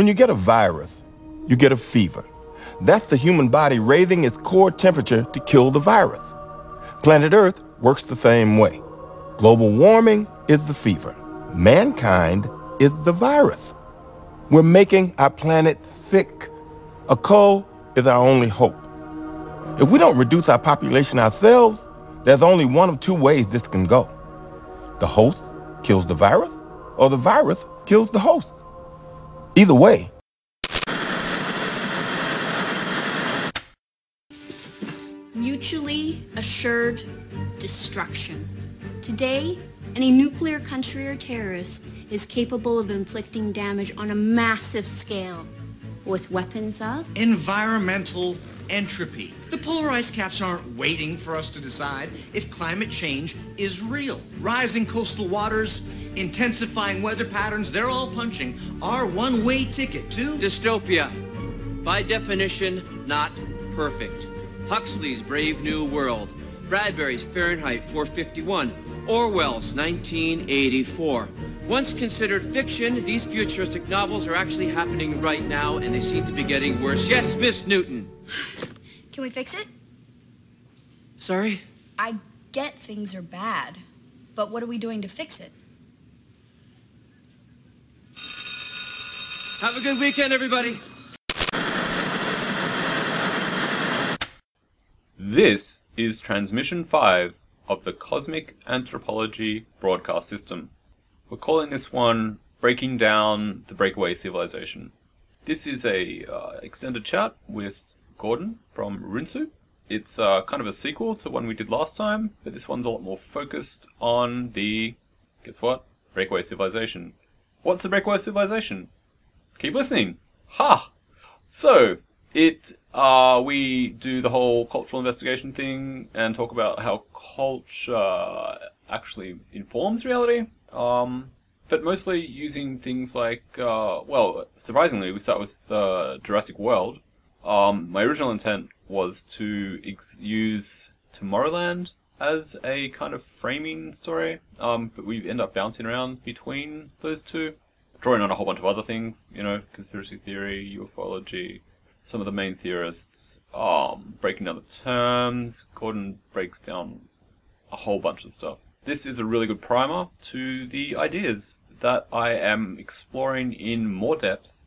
When you get a virus, you get a fever. That's the human body raising its core temperature to kill the virus. Planet Earth works the same way. Global warming is the fever. Mankind is the virus. We're making our planet sick. A cull is our only hope. If we don't reduce our population ourselves, there's only one of two ways this can go. The host kills the virus, or the virus kills the host. Either way, Mutually assured destruction. Today, any nuclear country or terrorist is capable of inflicting damage on a massive scale with weapons of Environmental entropy. The polar ice caps aren't waiting for us to decide if climate change is real. Rising coastal waters, intensifying weather patterns, they're all punching our one-way ticket to Dystopia. By definition, not perfect. Huxley's Brave New World. Bradbury's Fahrenheit 451. Orwell's 1984. Once considered fiction, these futuristic novels are actually happening right now, and they seem to be getting worse. Yes, Miss Newton. Can we fix it? Sorry? I get things are bad, but what are we doing to fix it? Have a good weekend, everybody. This is Transmission 5 of the Cosmic Anthropology Broadcast System. We're calling this one Breaking Down the Breakaway Civilization. This is a uh, extended chat with Gordon from RuneSoup. It's uh, kind of a sequel to one we did last time, but this one's a lot more focused on the, guess what? Breakaway Civilization. What's a breakaway civilization? Keep listening. Ha! So, it uh, we do the whole cultural investigation thing and talk about how culture actually informs reality. Um, but mostly using things like, uh, well, surprisingly, we start with uh, Jurassic World. Um, my original intent was to ex- use Tomorrowland as a kind of framing story, um, but we end up bouncing around between those two, drawing on a whole bunch of other things, you know, conspiracy theory, ufology, some of the main theorists, um, breaking down the terms. Gordon breaks down a whole bunch of stuff. This is a really good primer to the ideas that I am exploring in more depth,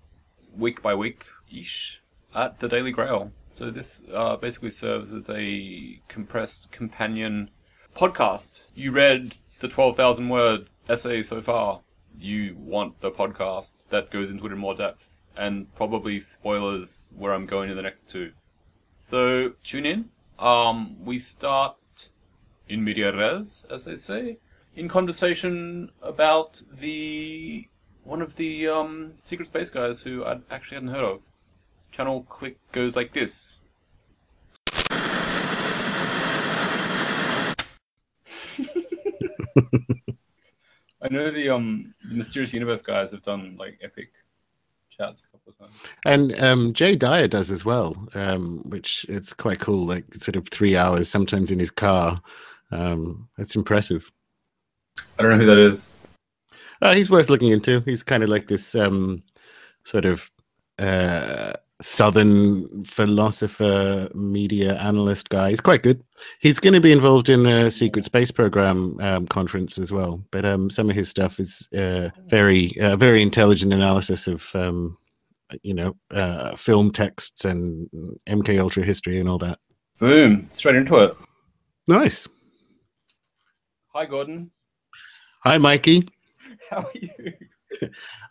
week by week ish, at the Daily Grail. So this uh, basically serves as a compressed companion podcast. You read the 12,000 word essay so far. You want the podcast that goes into it in more depth and probably spoilers where I'm going in the next two. So tune in. Um, we start in media res, as they say, in conversation about the one of the um, secret space guys who I actually hadn't heard of. Channel click goes like this. I know the um Mysterious Universe guys have done like epic chats a couple of times. And um, Jay Dyer does as well, um, which it's quite cool. Like sort of three hours, sometimes in his car. Um, it's impressive. I don't know who that is. Uh, he's worth looking into. He's kind of like this um, sort of uh, southern philosopher, media analyst guy. He's quite good. He's going to be involved in the Secret Space Program um, conference as well. But um, some of his stuff is uh, very, uh, very intelligent analysis of, um, you know, uh, film texts and MK Ultra history and all that. Boom! Straight into it. Nice. Hi, Gordon. Hi, Mikey. How are you?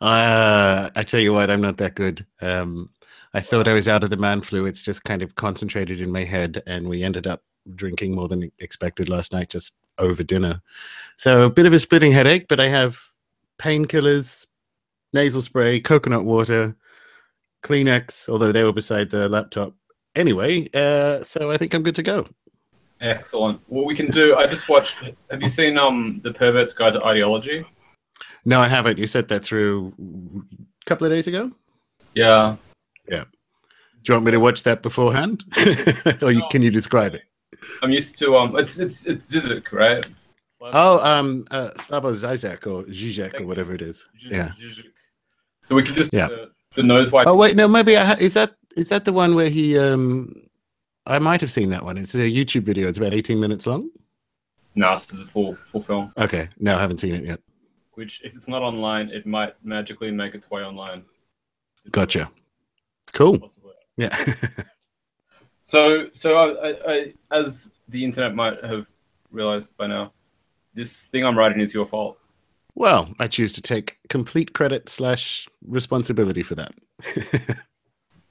Uh, I tell you what, I'm not that good. Um, I thought I was out of the man flu. It's just kind of concentrated in my head, and we ended up drinking more than expected last night, just over dinner. So a bit of a splitting headache, but I have painkillers, nasal spray, coconut water, Kleenex, although they were beside the laptop. Anyway, uh, so I think I'm good to go. Excellent. What we can do, I just watched. Have you seen um the Pervert's Guide to Ideology? No, I haven't. You said that through a couple of days ago. Yeah. Yeah. Do you want me to watch that beforehand, or you, can you describe it? I'm used to um. It's it's it's Zizek, right? Oh, um, uh, Slavoj Zizek or Zizek or whatever it is. Yeah. So we can just Yeah. uh, the nose wipe. Oh wait, no, maybe I ha- is that is that the one where he? um I might have seen that one. It's a YouTube video. It's about eighteen minutes long. No, this is a full full film. Okay, no, I haven't seen it yet. Which, if it's not online, it might magically make its way online. Gotcha. Cool. Possibly. Yeah. So, so I, I, I, as the internet might have realized by now, this thing I'm writing is your fault. well, I choose to take complete credit slash responsibility for that.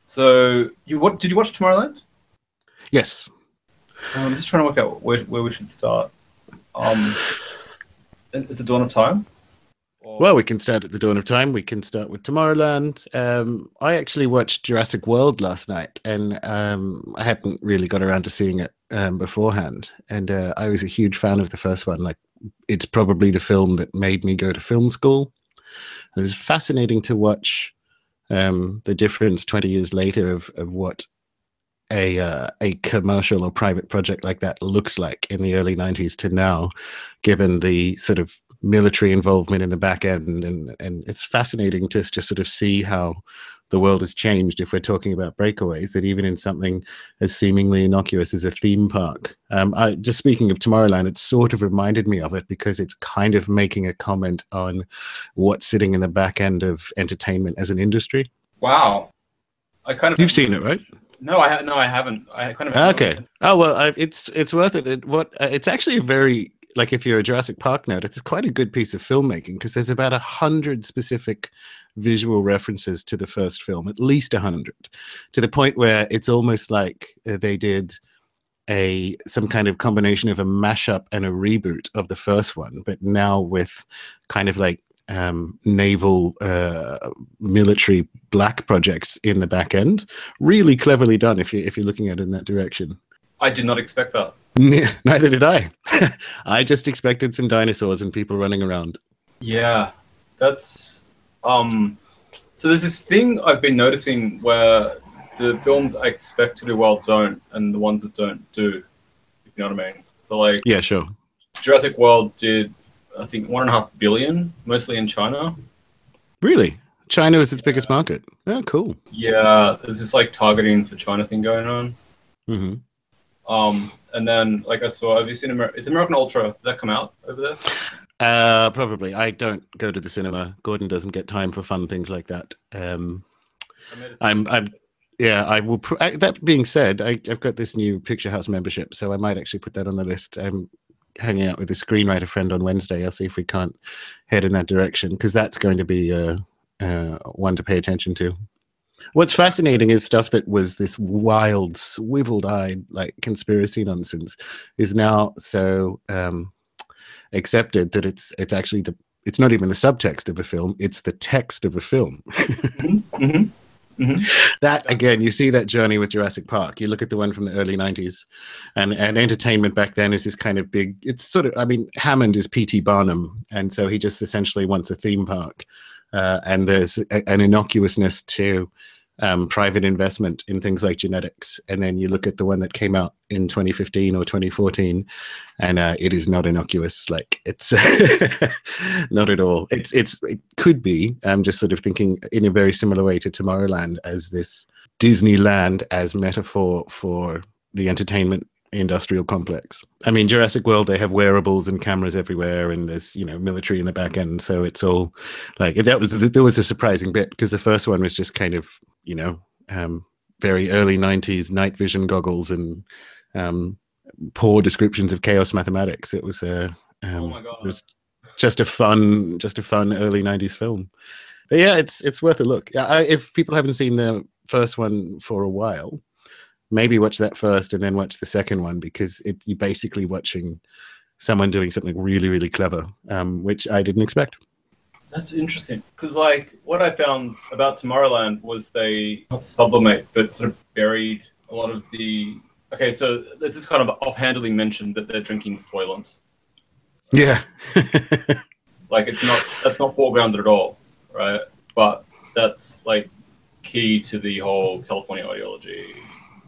So, you what? Did you watch Tomorrowland? Yes. So I'm just trying to work out where, where we should start. Um, at the dawn of time. Or- Well, we can start at the dawn of time. We can start with Tomorrowland. Um, I actually watched Jurassic World last night, and um, I hadn't really got around to seeing it um, beforehand. And uh, I was a huge fan of the first one. Like, it's probably the film that made me go to film school. It was fascinating to watch um, the difference 20 years later of, of what a uh, a commercial or private project like that looks like in the early 90s to now given the sort of military involvement in the back end and and it's fascinating to just sort of see how the world has changed if we're talking about breakaways that even in something as seemingly innocuous as a theme park. Um, I, just speaking of tomorrowland it sort of reminded me of it because it's kind of making a comment on what's sitting in the back end of entertainment as an industry. Wow. I kind of you've seen it right No, I ha- no, I haven't. I kind of Okay. Oh well, I, it's it's worth it. it what uh, it's actually a very like if you're a Jurassic Park nerd, it's quite a good piece of filmmaking because there's about a hundred specific visual references to the first film, at least a hundred, to the point where it's almost like uh, they did a some kind of combination of a mashup and a reboot of the first one, but now with kind of like um, naval uh, military black projects in the back end. Really cleverly done if you if you're looking at it in that direction. I did not expect that. Neither did I. I just expected some dinosaurs and people running around. Yeah, that's um. So there's this thing I've been noticing where the films I expect to do well don't, and the ones that don't do. If you know what I mean. So like Yeah, sure. Jurassic World did, I think one and a half billion, mostly in China. Really? China is its biggest market. Oh, cool. Yeah, there's this like targeting for China thing going on. hmm Um, and then like I saw, have you seen Amer- it's American Ultra? Did that come out over there? Uh, probably. I don't go to the cinema. Gordon doesn't get time for fun things like that. Um, I'm, I'm, yeah. I will. Pr- I, that being said, I, I've got this new Picture House membership, so I might actually put that on the list. I'm hanging out with a screenwriter friend on Wednesday. I'll see if we can't head in that direction because that's going to be uh, uh, one to pay attention to. What's fascinating is stuff that was this wild, swiveled-eyed, like conspiracy nonsense, is now so um, accepted that it's it's actually the it's not even the subtext of a film; it's the text of a film. Mhm. That again, you see that journey with Jurassic Park. You look at the one from the early '90s, and and entertainment back then is this kind of big. It's sort of, I mean, Hammond is P.T. Barnum, and so he just essentially wants a theme park, uh, and there's a, an innocuousness to um, private investment in things like genetics. And then you look at the one that came out in 2015 or 2014, and uh, it is not innocuous. Like it's not at all. It's it's it could be. I'm just sort of thinking in a very similar way to Tomorrowland as this Disneyland as metaphor for the entertainment industrial complex. I mean, Jurassic World, they have wearables and cameras everywhere, and there's you know military in the back end. So it's all like that was there was a surprising bit because the first one was just kind of you know um, very early '90s night vision goggles and um, poor descriptions of chaos mathematics. It was a um, Oh it was just a fun just a fun early '90s film. But yeah, it's it's worth a look. Yeah, I, if people haven't seen the first one for a while, maybe watch that first and then watch the second one because it, you're basically watching someone doing something really really clever, um, which I didn't expect. That's interesting because, like, what I found about Tomorrowland was they not sublimate, but sort of buried a lot of the. Okay, so it's just kind of offhandedly mentioned that they're drinking Soylent. Yeah, Like, it's not that's not foregrounded at all, right? But that's like key to the whole California ideology.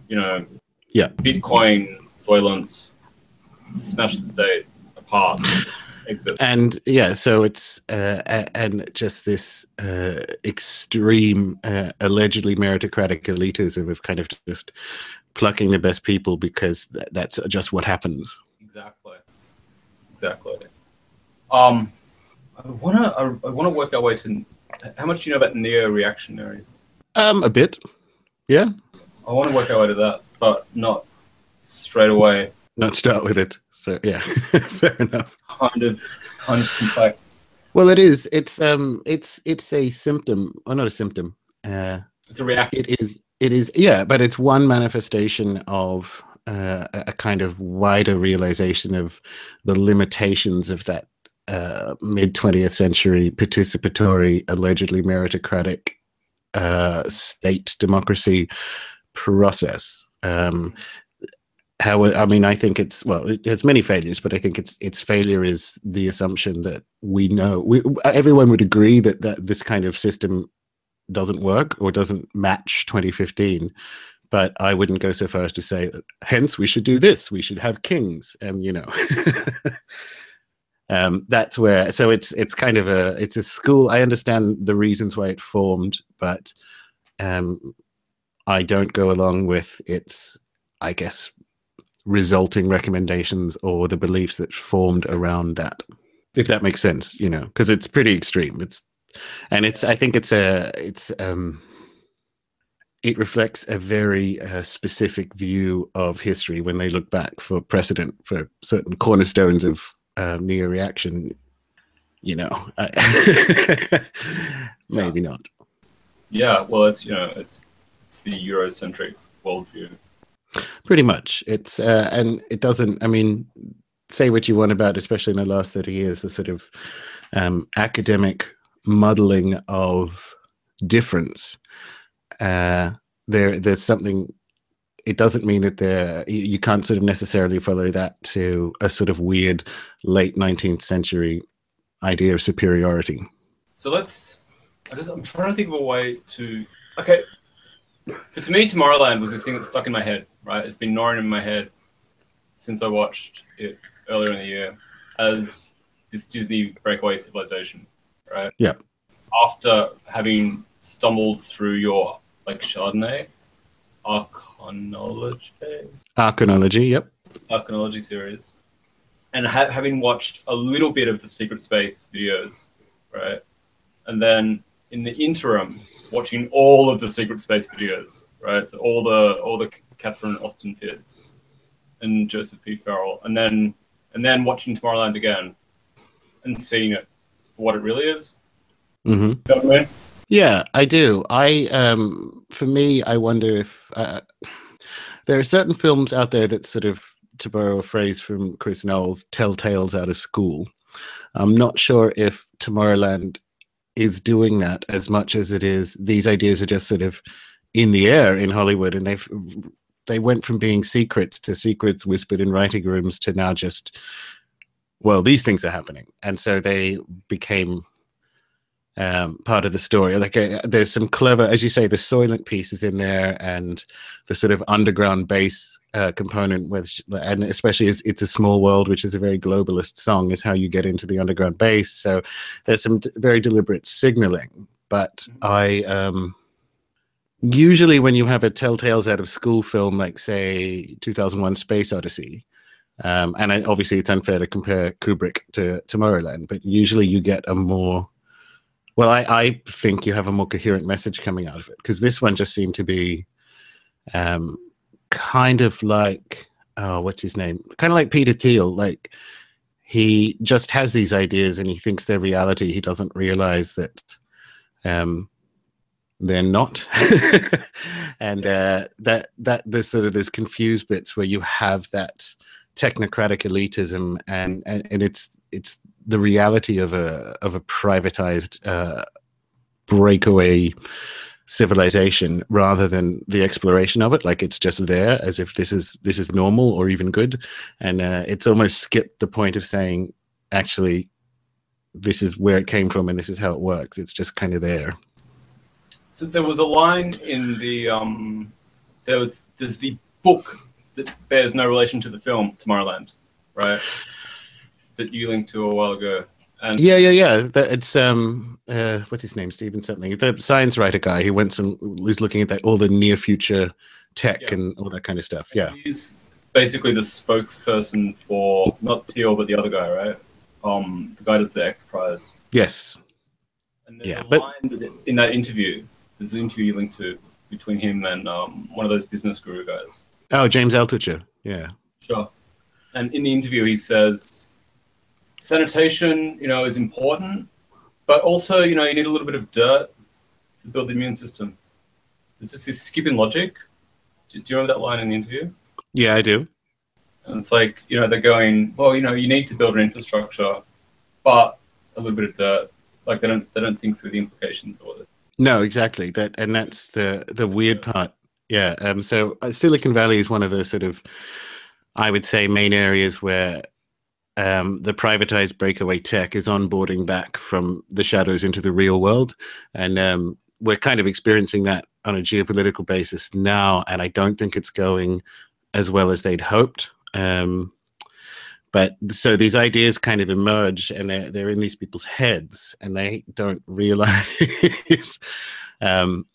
You know, Yeah. Bitcoin, Soylent, smash the state apart. Exit. and yeah so it's uh, and just this uh, extreme uh, allegedly meritocratic elitism of kind of just plucking the best people because th- that's just what happens Exactly. Exactly. Um, I wanna I, I wanna work our way to how much do you know about neo-reactionaries? um a bit yeah I want to work our way to that, but not straight away. not start with it so yeah fair enough Kind of, kind of complex. well it is it's um it's it's a symptom or not a symptom uh It's a reaction. it is it is yeah but it's one manifestation of uh, a a kind of wider realization of the limitations of that uh, mid 20th century participatory allegedly meritocratic uh, state democracy process um, how i mean i think it's well it has many failures but i think its its failure is the assumption that we know we, everyone would agree that, that this kind of system doesn't work or doesn't match 2015 but i wouldn't go so far as to say hence we should do this. We should have kings and you know. Um that's where so it's it's kind of a it's a school i understand the reasons why it formed but um i don't go along with its i guess resulting recommendations or the beliefs that formed around that if that makes sense you know because it's pretty extreme. It's and it's i think it's a it's um it reflects a very uh, specific view of history. When they look back for precedent for certain cornerstones of um, neo reaction you know maybe not. Yeah, well, it's you know, it's it's the Eurocentric worldview. Pretty much it's uh, and it doesn't i mean say what you want about especially in the last 30 years the sort of um, academic muddling of difference uh, there there's something it doesn't mean that there you, can't sort of necessarily follow that to a sort of weird late 19th century idea of superiority So let's. I I'm trying to think of a way to. Okay. But to me, Tomorrowland was this thing that stuck in my head, right? It's been gnawing in my head since I watched it earlier in the year as this Disney breakaway civilization, right? Yeah. After having stumbled through your like Chardonnay Archonology yep Archonology series, and ha- having watched a little bit of the Secret Space videos, right, and then in the interim, watching all of the Secret Space videos, right, so all the all the Catherine Austin Fitts and Joseph P. Farrell, and then and then watching Tomorrowland again, and seeing it for what it really is. Mm-hmm. I mean? Yeah, I do. I um for me I wonder if uh, there are certain films out there that sort of to borrow a phrase from Chris Knowles tell tales out of school. I'm not sure if Tomorrowland is doing that as much as it is these ideas are just sort of in the air in Hollywood and they've they went from being secrets to secrets whispered in writing rooms to now just well these things are happening. And so they became um, part of the story. Like uh, there's some clever, as you say, the Soylent pieces in there, and the sort of underground base uh, component, which and especially as it's a small world, which is a very globalist song, is how you get into the underground base. So there's some d- very deliberate signaling. But I um, usually when you have a telltales out of school film, like say 2001: Space Odyssey. Um, and I, obviously, it's unfair to compare Kubrick to Tomorrowland, but usually you get a more well, I, I think you have a more coherent message coming out of it because this one just seemed to be um, kind of like, oh, what's his name? Kind of like Peter Thiel. Like he just has these ideas and he thinks they're reality. He doesn't realize that um, they're not. and uh, that that there's sort of there's confused bits where you have that technocratic elitism and and, and it's it's the reality of a of a privatized uh, breakaway civilization rather than the exploration of it. Like it's just there as if this is this is normal or even good. And uh, it's almost skipped the point of saying actually this is where it came from and this is how it works. It's just kind of there. So there was a line in the um, there was there's the book that bears no relation to the film Tomorrowland, right? That you linked to a while ago. And Yeah, yeah, yeah. It's um, uh, what's his name? Stephen something. The science writer guy who went and was looking at that, all the near future tech Yeah. and all that kind of stuff. Yeah. he's basically the spokesperson for not Thiel, but the other guy, right? Um, the guy that's the X Prize. Yes. And there's Yeah, a but- line that in that interview, there's an interview you linked to between him and um, one of those business guru guys. Oh, James Altucher. Yeah. Sure. And in the interview, he says sanitation, you know, is important, but also, you know, you need a little bit of dirt to build the immune system. There's just this skipping logic. Do, do you remember that line in the interview? Yeah, I do. And it's like, you know, they're going, well, you know, you need to build an infrastructure, but a little bit of dirt. Like they don't, they don't think through the implications of all this. No, exactly. That and that's the the weird part. Yeah. Um. So uh, Silicon Valley is one of the sort of, I would say, main areas where um, the privatized breakaway tech is onboarding back from the shadows into the real world, and um, we're kind of experiencing that on a geopolitical basis now. And I don't think it's going as well as they'd hoped. Um, but so these ideas kind of emerge and they're, they're in these people's heads and they don't realize um,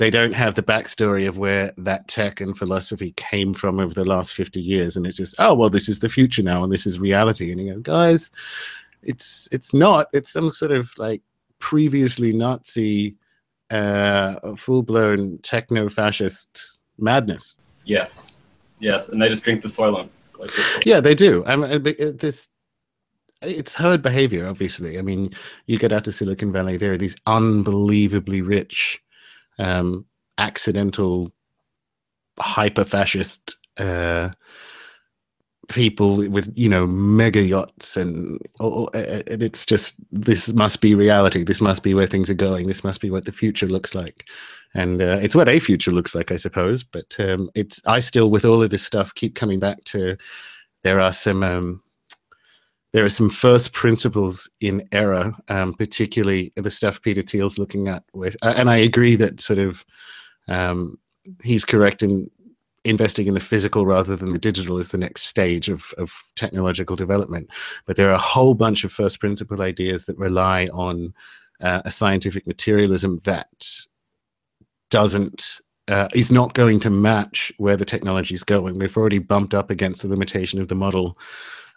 they don't have the backstory of where that tech and philosophy came from over the last 50 years and it's just oh well this is the future now and this is reality and you go guys it's it's not it's some sort of like previously nazi uh full-blown techno-fascist madness Yes. Yes. And they just drink the soylent. Like, yeah, they do. I mean, it- it- this it's herd behavior, obviously. I mean, you get out to Silicon Valley, there are these unbelievably rich, um, accidental, hyper fascist uh, people with you know mega yachts and, and it's just this must be reality. This must be where things are going. This must be what the future looks like. And uh, it's what a future looks like i suppose. But um, it's i still with all of this stuff keep coming back to there are some um, there are some first principles in error um, particularly the stuff peter thiel's looking at with uh, and i agree that sort of um, he's correct in investing in the physical rather than the digital is the next stage of, of technological development. But there are a whole bunch of first principle ideas that rely on uh, a scientific materialism that doesn't uh, is not going to match where the technology is going. We've already bumped up against the limitation of the model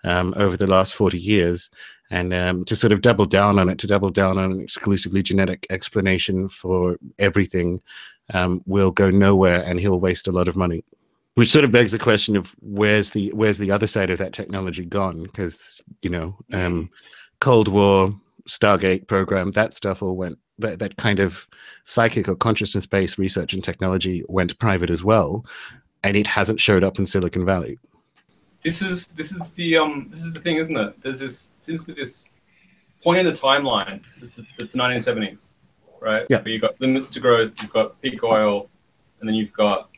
um, over the last 40 years. And um, to sort of double down on it, to double down on an exclusively genetic explanation for everything um, will go nowhere and he'll waste a lot of money. Which sort of begs the question of where's the where's the other side of that technology gone? Because you know, um, Cold War, Stargate program, that stuff all went that, that kind of psychic or consciousness based research and technology went private as well, and it hasn't showed up in Silicon Valley. This is this is the um this is the thing, isn't it? There's this seems to be this point in the timeline. It's it's the 1970s, right? Yeah. Where you've got limits to growth, you've got peak oil, and then you've got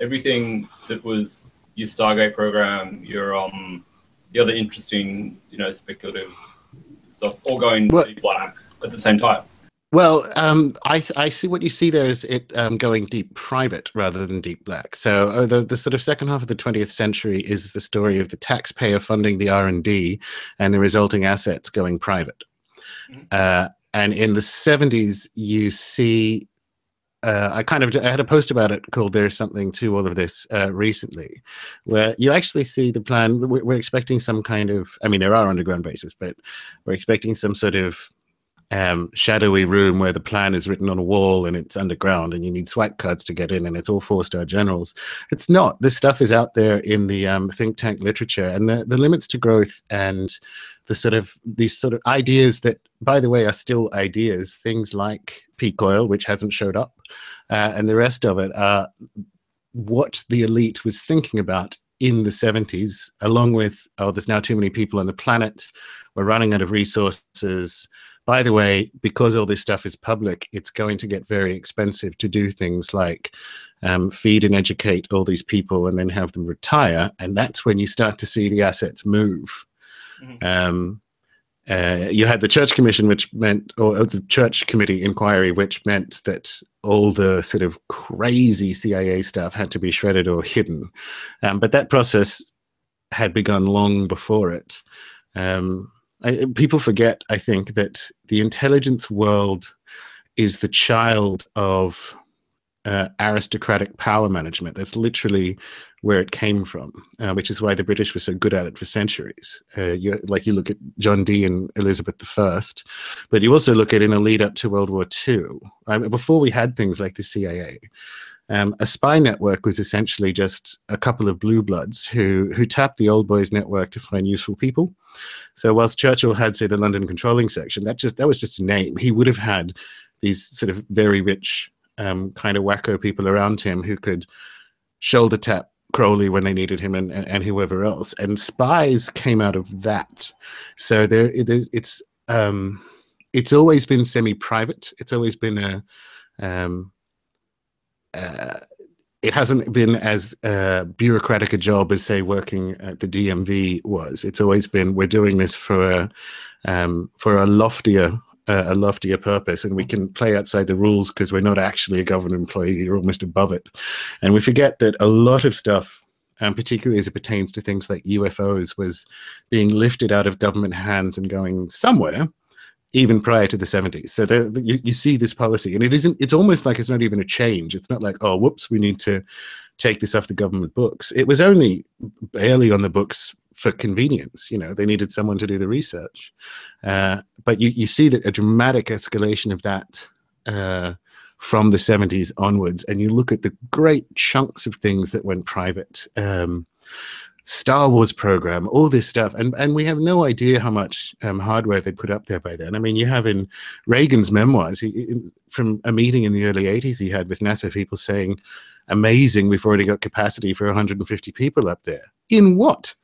everything that was your Stargate program, your um the other interesting, you know, speculative stuff, all going deep black at the same time. Well, um, I I see what you see there is it um, going deep private rather than deep black. So uh, the the sort of second half of the 20th century is the story of the taxpayer funding the R and D and the resulting assets going private. Uh, and in the 70s, you see. Uh, I kind of I had a post about it called "There's Something to All of This" uh, recently, where you actually see the plan. We're, we're expecting some kind of. I mean, there are underground bases, but we're expecting some sort of um, shadowy room where the plan is written on a wall and it's underground and you need swipe cards to get in and it's all four star generals. It's not. This stuff is out there in the um, think tank literature and the, the limits to growth and the sort of these sort of ideas that, by the way, are still ideas. Things like peak oil, which hasn't showed up, uh, and the rest of it are what the elite was thinking about in the 70s, along with, oh, there's now too many people on the planet, we're running out of resources. By the way, because all this stuff is public, it's going to get very expensive to do things like um, feed and educate all these people and then have them retire. And that's when you start to see the assets move. Um, uh, you had the church commission, which meant, or the church committee inquiry, which meant that all the sort of crazy CIA stuff had to be shredded or hidden. Um, but that process had begun long before it. Um, I, people forget, I think, that the intelligence world is the child of uh, aristocratic power management. That's literally where it came from, uh, which is why the British were so good at it for centuries. Uh, you, like you look at John Dee and Elizabeth I, but you also look at in a lead up to World War II, before we had things like the CIA. Um, a spy network was essentially just a couple of blue bloods who who tapped the old boys network to find useful people. So whilst Churchill had, say, the London controlling section, that just that was just a name. He would have had these sort of very rich um, kind of wacko people around him who could shoulder tap Crowley when they needed him and, and, and whoever else. And spies came out of that. So there, it, it's um, it's always been semi-private. It's always been a um, uh, it hasn't been as uh, bureaucratic a job as say working at the DMV was. It's always been we're doing this for a um, for a loftier uh, a loftier purpose and we can play outside the rules because we're not actually a government employee you're almost above it and we forget that a lot of stuff and particularly as it pertains to things like ufos was being lifted out of government hands and going somewhere even prior to the 70s so the, the, you, you see this policy and it isn't it's almost like it's not even a change it's not like oh whoops we need to take this off the government books it was only barely on the books for convenience. You know, they needed someone to do the research. Uh, but you, you see that a dramatic escalation of that uh, from the 70s onwards. And you look at the great chunks of things that went private. Um, Star Wars program, all this stuff, and and we have no idea how much um, hardware they put up there by then. I mean, you have in Reagan's memoirs he, from a meeting in the early '80s he had with NASA people saying, "Amazing, we've already got capacity for 150 people up there." In what?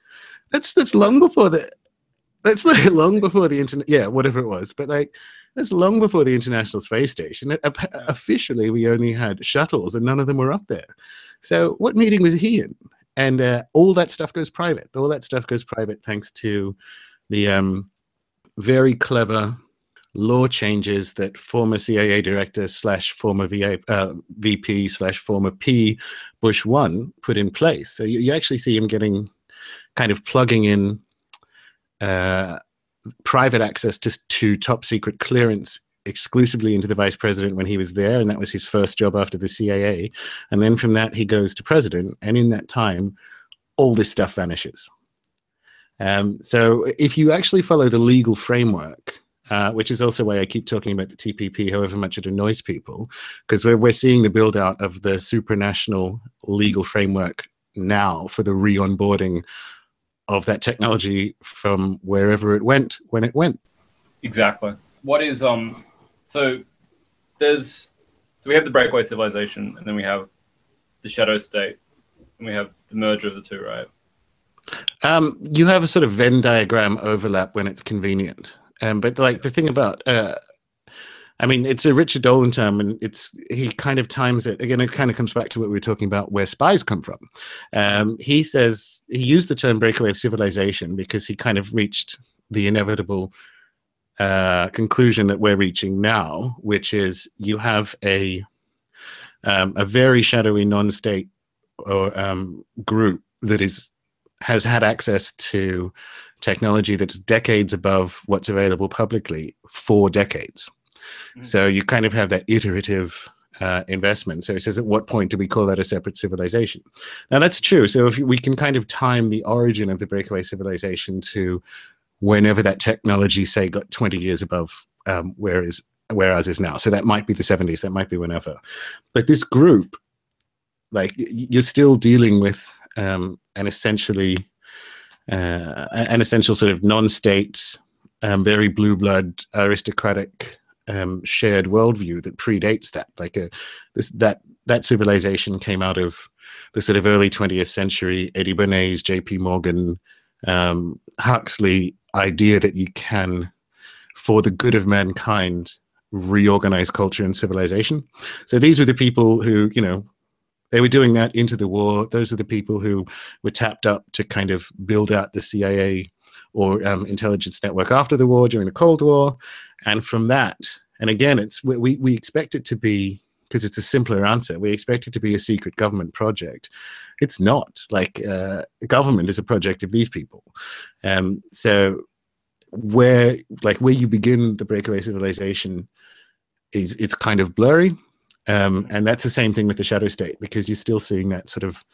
that's that's long before the that's like long before the internet yeah whatever it was but like that's long before the international space station officially we only had shuttles and none of them were up there so what meeting was he in and uh, all that stuff goes private. All that stuff goes private thanks to the um, very clever law changes that former cia director slash former VA, uh, vp slash former p bush one put in place. So you, you actually see him getting kind of plugging in uh, private access to, to top secret clearance exclusively into the vice president when he was there, and that was his first job after the CIA. And then from that, he goes to president, and in that time, all this stuff vanishes. Um, so if you actually follow the legal framework, uh, which is also why I keep talking about the TPP, however much it annoys people, because we're, we're seeing the build out of the supranational legal framework now for the re onboarding of that technology from wherever it went when it went. Exactly. What is um so there's so we have the breakaway civilization and then we have the shadow state and we have the merger of the two, right? Um, you have a sort of Venn diagram overlap when it's convenient. Um, but like the thing about uh, I mean, it's a Richard Dolan term, and it's he kind of times it again. It kind of comes back to what we were talking about, where spies come from. Um, he says he used the term "breakaway civilization" because he kind of reached the inevitable uh, conclusion that we're reaching now, which is you have a um, a very shadowy non-state or um, group that is has had access to technology that's decades above what's available publicly for decades Mm-hmm. So you kind of have that iterative uh, investment. So it says, at what point do we call that a separate civilization? Now that's true. So if we can kind of time the origin of the breakaway civilization to whenever that technology, say, got 20 years above um, where is where ours is now. So that might be the 70s. That might be whenever. But this group, like you're still dealing with um, an essentially uh, an essential sort of non-state, um, very blue blood aristocratic um, shared worldview that predates that. Like a, uh, this, that that civilization came out of the sort of early 20th century, Eddie Bernays, J.P. Morgan, um, Huxley idea that you can, for the good of mankind, reorganize culture and civilization. So these were the people who, you know, they were doing that into the war. Those are the people who were tapped up to kind of build out the CIA or um, intelligence network after the war during the Cold War. And from that, and again, it's we, we expect it to be because it's a simpler answer. We expect it to be a secret government project. It's not. Like uh, government is a project of these people. Um, so where like where you begin the breakaway civilization is it's kind of blurry. Um, and that's the same thing with the shadow state because you're still seeing that sort of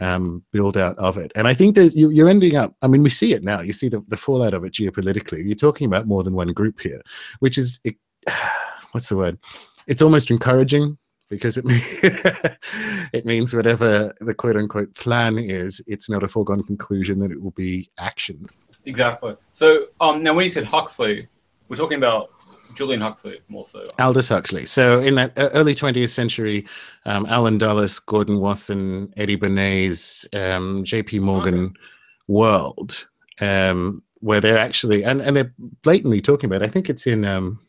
um, build out of it. And i think that you, you're ending up i mean we see it now. You see the, the fallout of it geopolitically. You're talking about more than one group here which is it, what's the word? It's almost encouraging because it means it means whatever the quote unquote plan is, it's not a foregone conclusion that it will be action. Exactly. So um, now, when you said Huxley, we're talking about Julian Huxley more so. Aldous Huxley. So in that uh, early 20th century, um, Allen Dulles, Gordon Wasson, Eddie Bernays, um, J.P. Morgan okay. world, um, where they're actually and, and they're blatantly talking about. It. I think it's in um,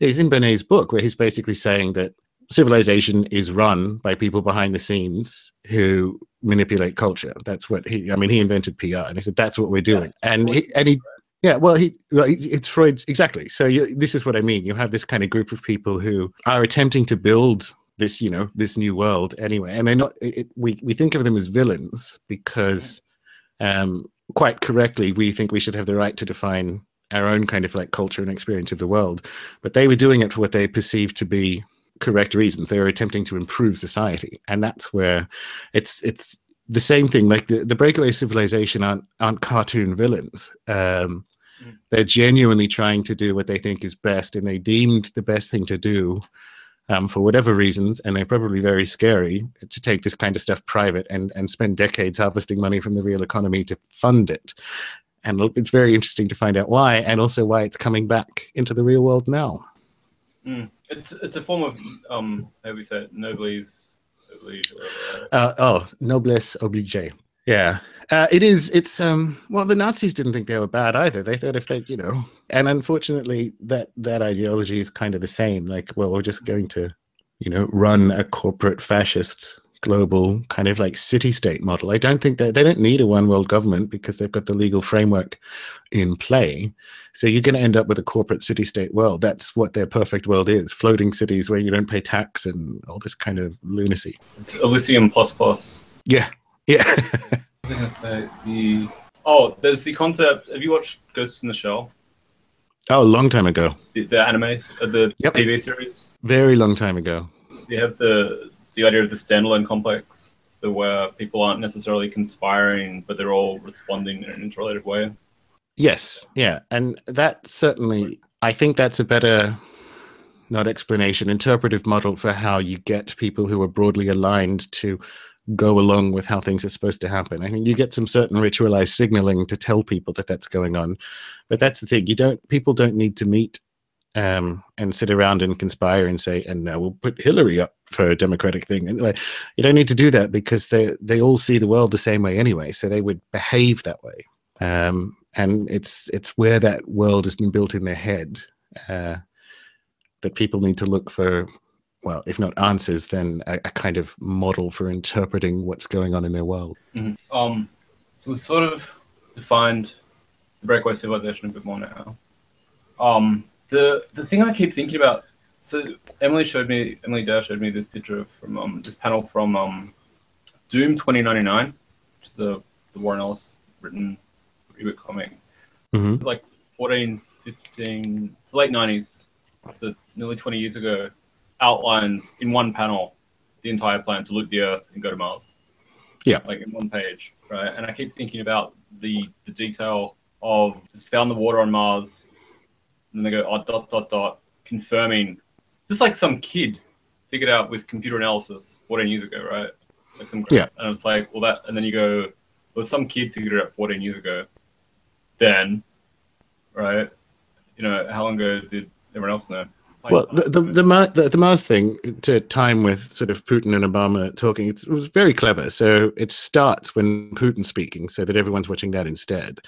it's in Bernays' book where he's basically saying that civilization is run by people behind the scenes who manipulate culture. That's what he. I mean, he invented PR, and he said that's what we're doing. Yes. And he, and he, yeah, well, he, well, it's Freud's exactly. So you, this is what I mean. You have this kind of group of people who are attempting to build this, you know, this new world anyway, and they're not. It, we we think of them as villains because, um, quite correctly, we think we should have the right to define our own kind of like culture and experience of the world, but they were doing it for what they perceived to be correct reasons. They are attempting to improve society, and that's where it's it's the same thing. Like the, the breakaway civilization aren't aren't cartoon villains. Um, mm. They're genuinely trying to do what they think is best, and they deemed the best thing to do um, for whatever reasons, and they're probably very scary to take this kind of stuff private and and spend decades harvesting money from the real economy to fund it. And it's very interesting to find out why, and also why it's coming back into the real world now. Mm. It's it's a form of um how we say it? noblesse oblige. Uh, oh, noblesse oblige. Yeah, uh, it is. It's um. Well, the Nazis didn't think they were bad either. They thought if they, you know, and unfortunately, that that ideology is kind of the same. Like, well, we're just going to, you know, run a corporate fascist global kind of like city state model. I don't think that they don't need a one world government because they've got the legal framework in play. So you're going to end up with a corporate city state world. That's what their perfect world is floating cities where you don't pay tax and all this kind of lunacy. It's Elysium plus plus. Yeah. Yeah. I think I say the. Oh, there's the concept. Have you watched Ghosts in the Shell? Oh, a long time ago. The, the anime, uh, the yep. TV series. Very long time ago. So you have the the idea of the standalone complex, so where people aren't necessarily conspiring, but they're all responding in an interrelated way. Yes, yeah, and that certainly, I think that's a better, not explanation, interpretive model for how you get people who are broadly aligned to go along with how things are supposed to happen. I think you get some certain ritualized signaling to tell people that that's going on, but that's the thing. You don't. People don't need to meet um, and sit around and conspire and say, and now we'll put Hillary up for a democratic thing. Anyway, you don't need to do that because they they all see the world the same way anyway, so they would behave that way. Um, and it's it's where that world has been built in their head uh, that people need to look for. Well, if not answers, then a, a, kind of model for interpreting what's going on in their world. Mm-hmm. Um, so we've sort of defined the breakaway civilization a bit more now. Um, the the thing I keep thinking about. So Emily showed me Emily Dash showed me this picture from um, this panel from um, Doom 2099, which is a the Warren Ellis written reboot comic. Mm-hmm. Like 14, 15, it's late 90s, so nearly 20 years ago, outlines in one panel the entire plan to loot the Earth and go to Mars. Yeah. Like in one page, right? And I keep thinking about the the detail of found the water on Mars, and then they go oh, dot dot dot confirming. Just like some kid figured out with computer analysis 14 years ago, right? Like some yeah. And it's like, well, that, and then you go, well, if some kid figured it out 14 years ago, then, right? You know, how long ago did everyone else know? well, the the, the the, the Mars thing to time with sort of Putin and Obama talking, it was very clever. So it starts when Putin's speaking, so that everyone's watching that instead,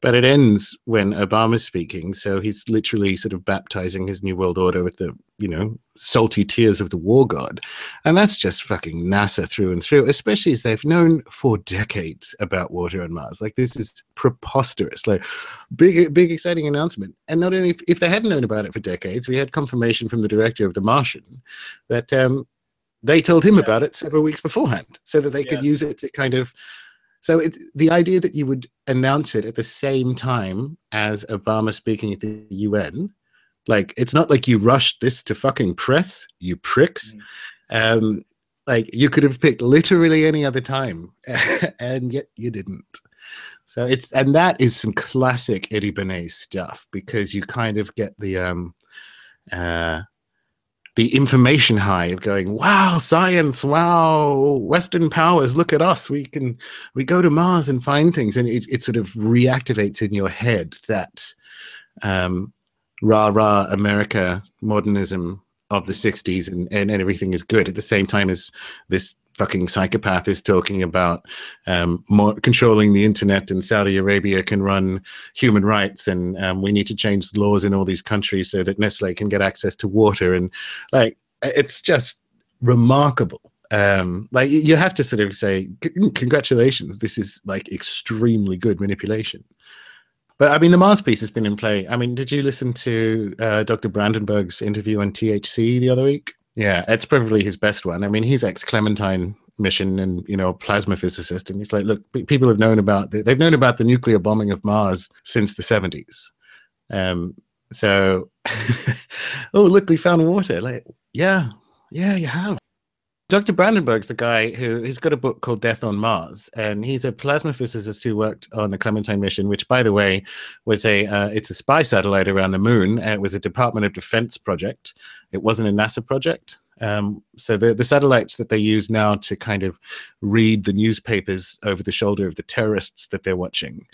but it ends when Obama's speaking. So he's literally sort of baptizing his new world order with the you know salty tears of the war god, and that's just fucking NASA through and through. Especially as they've known for decades about water on Mars. Like this is preposterous. Like big big exciting announcement. And not only if, if they hadn't known about it for decades, we had confirmation from the director of The Martian that um, they told him yeah. about it several weeks beforehand, so that they could use it to kind of So it, the idea that you would announce it at the same time as Obama speaking at the UN, like it's not like you rushed this to fucking press, you pricks. Um, like you could have picked literally any other time, and yet you didn't. So it's and that is some classic Eddie Bernays stuff because you kind of get the um uh the information high of going, wow, science, wow, Western powers, look at us. We can we go to Mars and find things. And it, it sort of reactivates in your head that um rah rah America modernism of the 60s and, and, and everything is good at the same time as this fucking psychopath is talking about um, more controlling the internet and Saudi Arabia can run human rights and um, we need to change the laws in all these countries so that Nestle can get access to water and like it's just remarkable. Um, like you have to sort of say, congratulations, this is like extremely good manipulation. But I mean, the Mars piece has been in play. I mean, did you listen to uh, Dr. Brandenburg's interview on THC the other week? Yeah, it's probably his best one. I mean, he's ex Clementine mission and you know plasma physicist, and he's like, look, people have known about they've known about the nuclear bombing of Mars since the seventies. Um, so, oh look, we found water. Like, yeah, yeah, you have. Dr. Brandenburg's the guy who he's got a book called Death on Mars, and he's a plasma physicist who worked on the Clementine mission, which, by the way, was a uh, it's a spy satellite around the moon. It was a Department of Defense project. It wasn't a NASA project. Um, so the the satellites that they use now to kind of read the newspapers over the shoulder of the terrorists that they're watching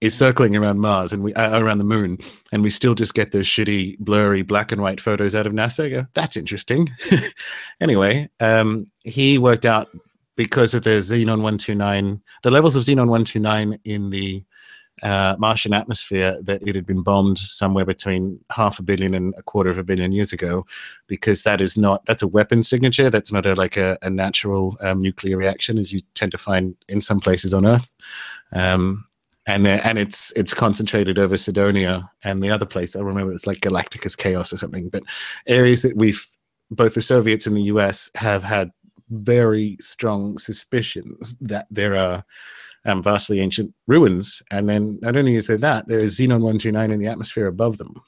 is circling around Mars and we uh, around the moon, and we still just get those shitty, blurry black and white photos out of NASA. Go, That's interesting. anyway, um, he worked out because of the xenon one two nine, the levels of xenon one two nine in the uh, Martian atmosphere that it had been bombed somewhere between half a billion and a quarter of a billion years ago, because that is not that's a weapon signature. That's not a like a, a natural um, nuclear reaction as you tend to find in some places on Earth. Um, and uh, and it's it's concentrated over Cydonia and the other place. I remember it's like Galacticus Chaos or something. But areas that we've both the Soviets and the U.S. have had very strong suspicions that there are um, vastly ancient ruins. And then not only is there that, there is xenon one two nine in the atmosphere above them.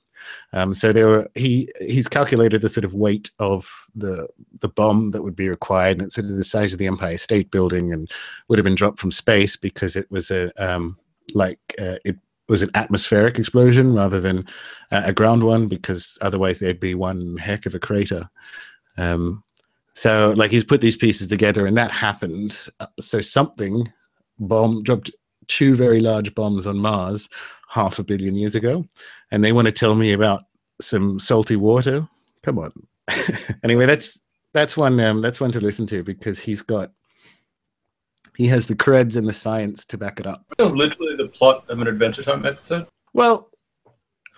Um, so there were he he's calculated the sort of weight of the the bomb that would be required, and it's sort of the size of the Empire State Building, and would have been dropped from space because it was a um, like uh, it was an atmospheric explosion rather than uh, a ground one because otherwise there'd be one heck of a crater. Um, so like he's put these pieces together and that happened. Uh, so something bomb dropped two very large bombs on Mars half a billion years ago, and they want to tell me about some salty water. Come on. anyway, that's that's one um, that's one to listen to because he's got he has the creds and the science to back it up. That was literally the plot of an Adventure Time episode. Well,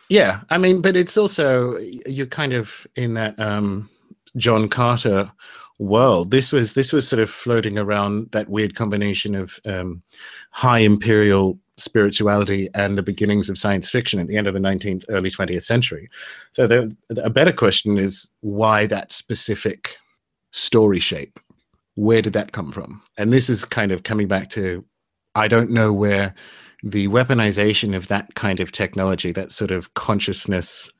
yeah, I mean, but it's also you're kind of in that um, John Carter world. This was this was sort of floating around that weird combination of um, high imperial spirituality and the beginnings of science fiction at the end of the 19th, early 20th century. So the, a better question is why that specific story shape where did that come from? And this is kind of coming back to I don't know where the weaponization of that kind of technology, that sort of consciousness,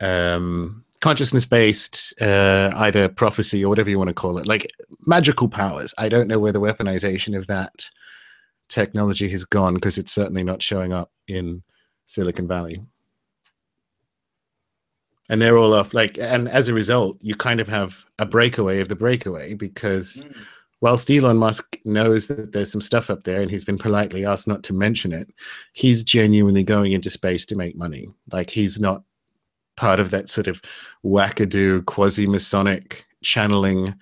um, consciousness based, uh, either prophecy or whatever you want to call it, like magical powers. I don't know where the weaponization of that technology has gone because it's certainly not showing up in Silicon Valley and they're all off like and as a result you kind of have a breakaway of the breakaway because mm. whilst elon musk knows that there's some stuff up there and he's been politely asked not to mention it he's genuinely going into space to make money like he's not part of that sort of wackadoo quasi-masonic channeling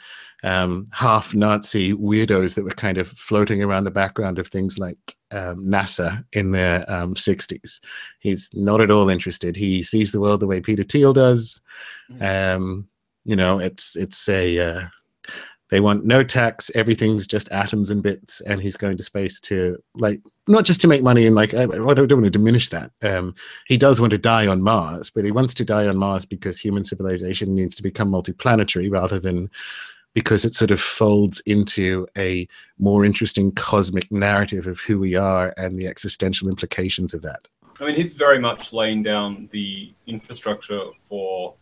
um, half Nazi weirdos that were kind of floating around the background of things like um, NASA in the um, 60s. He's not at all interested. He sees the world the way Peter Thiel does. Mm. Um, you know, it's it's a uh, they want no tax. Everything's just atoms and bits, and he's going to space to like not just to make money and like I, I don't, want to diminish that. Um, he does want to die on Mars, but he wants to die on Mars because human civilization needs to become multiplanetary rather than because it sort of folds into a more interesting cosmic narrative of who we are and the existential implications of that. I mean, he's very much laying down the infrastructure for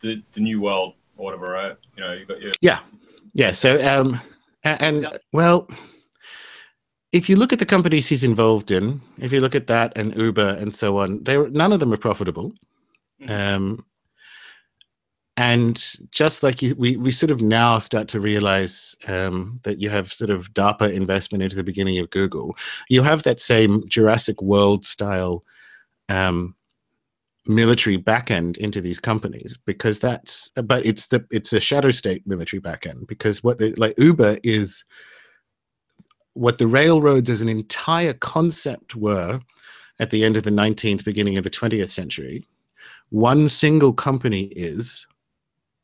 the the new world or whatever, right? You know, you got your Yeah, yeah. So, um, and Yeah. well, if you look at the companies he's involved in, if you look at that and Uber and so on, they none of them are profitable. Um, and just like you, we we sort of now start to realize um, that you have sort of DARPA investment into the beginning of Google, you have that same Jurassic World style um, military backend into these companies because that's but it's the it's a shadow state military backend because what the, like Uber is what the railroads as an entire concept were at the end of the 19th beginning of the 20th century. One single company is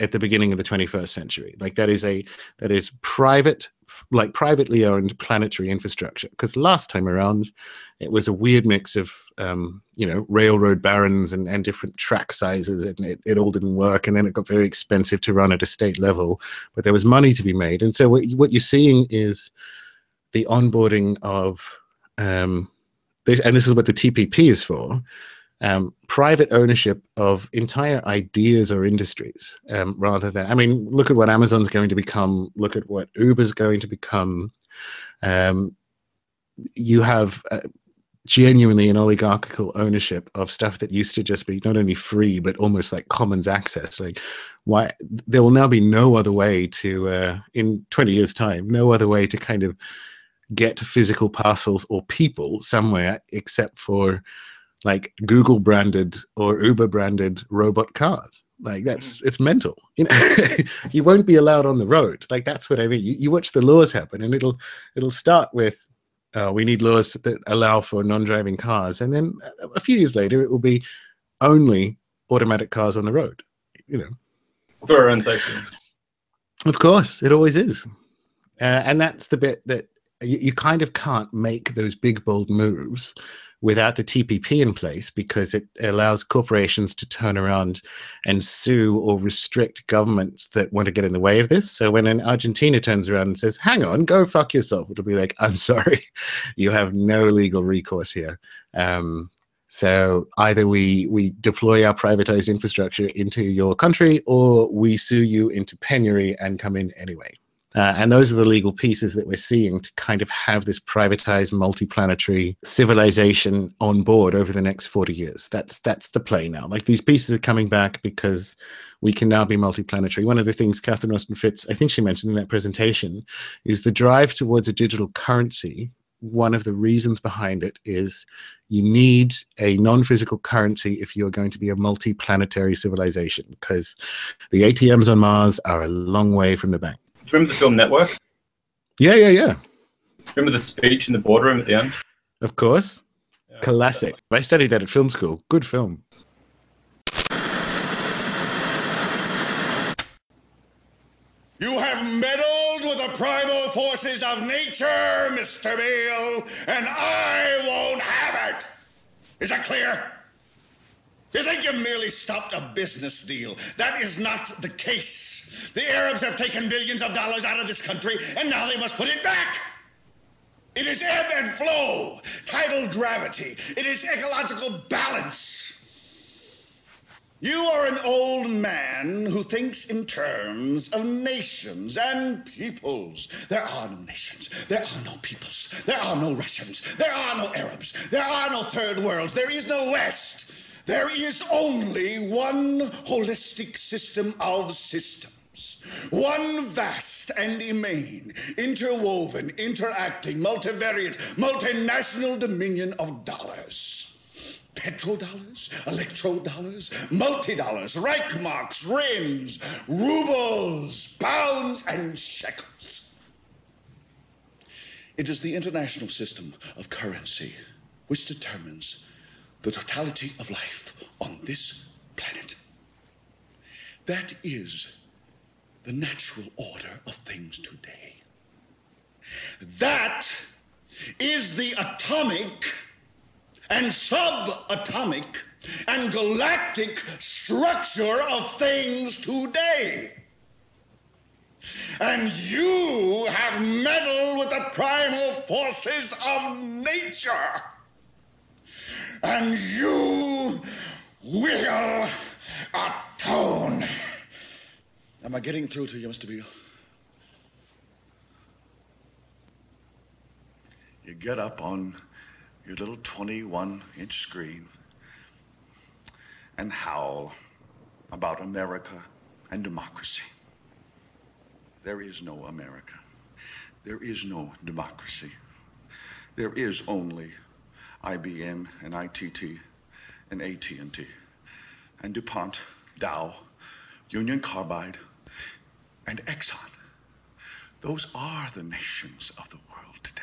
at the beginning of the 21st century. Like that is a that is private like privately owned planetary infrastructure. Because last time around it was a weird mix of um, you know railroad barons and, and different track sizes and it, it all didn't work and then it got very expensive to run at a state level but there was money to be made. And so what, what you're seeing is the onboarding of um, this, and this is what the tpp is for um, private ownership of entire ideas or industries um, rather than i mean look at what amazon's going to become look at what uber's going to become. Um, you have uh, genuinely an oligarchical ownership of stuff that used to just be not only free but almost like commons access. Like why there will now be no other way to uh, in 20 years time no other way to kind of get physical parcels or people somewhere except for like google branded or uber branded robot cars. Like that's it's mental you know? You won't be allowed on the road. Like that's what i mean. You, you watch the laws happen and it'll it'll start with uh, we need laws that allow for non-driving cars and then a few years later it will be only automatic cars on the road you know? For our own safety. of course it always is. Uh, and that's the bit that you, you kind of can't make those big bold moves without the TPP in place because it allows corporations to turn around and sue or restrict governments that want to get in the way of this. So when an Argentina turns around and says, "Hang on, go fuck yourself," it'll be like, "I'm sorry, you have no legal recourse here." Um, so either we we deploy our privatized infrastructure into your country, or we sue you into penury and come in anyway. Uh, and those are the legal pieces that we're seeing to kind of have this privatized multi-planetary civilization on board over the next 40 years. That's that's the play now. Like these pieces are coming back because we can now be multi-planetary. One of the things Catherine Austin Fitts, I think she mentioned in that presentation, is the drive towards a digital currency. One of the reasons behind it is you need a non-physical currency if you're going to be a multi-planetary civilization because the ATMs on Mars are a long way from the bank. Do you remember the film Network? Yeah, yeah, yeah. Remember the speech in the boardroom at the end? Of course. Yeah. Classic. I studied that at film school. Good film. You have meddled with the primal forces of nature, Mr. Beale, and I won't have it. Is that clear? You think you've merely stopped a business deal. That is not the case. The Arabs have taken billions of dollars out of this country, and now they must put it back. It is ebb and flow, tidal gravity. It is ecological balance. You are an old man who thinks in terms of nations and peoples. There are no nations. There are no peoples. There are no Russians. There are no Arabs. There are no third worlds. There is no West. There is only one holistic system of systems. One vast and immane, interwoven, interacting, multivariate, multinational dominion of dollars petrodollars, electrodollars, multi-dollars, Reichmarks, rins, rubles, pounds, and shekels. It is the international system of currency which determines the totality of life on this planet. That is the natural order of things today. That is the atomic and subatomic and galactic structure of things today. And you have meddled with the primal forces of nature. And you will atone. Am I getting through to you, Mr. Beale? You get up on your little 21 inch screen and howl about America and democracy. There is no America. There is no democracy. There is only IBM and ITT and AT&T and DuPont, Dow, Union Carbide, and Exxon. Those are the nations of the world today.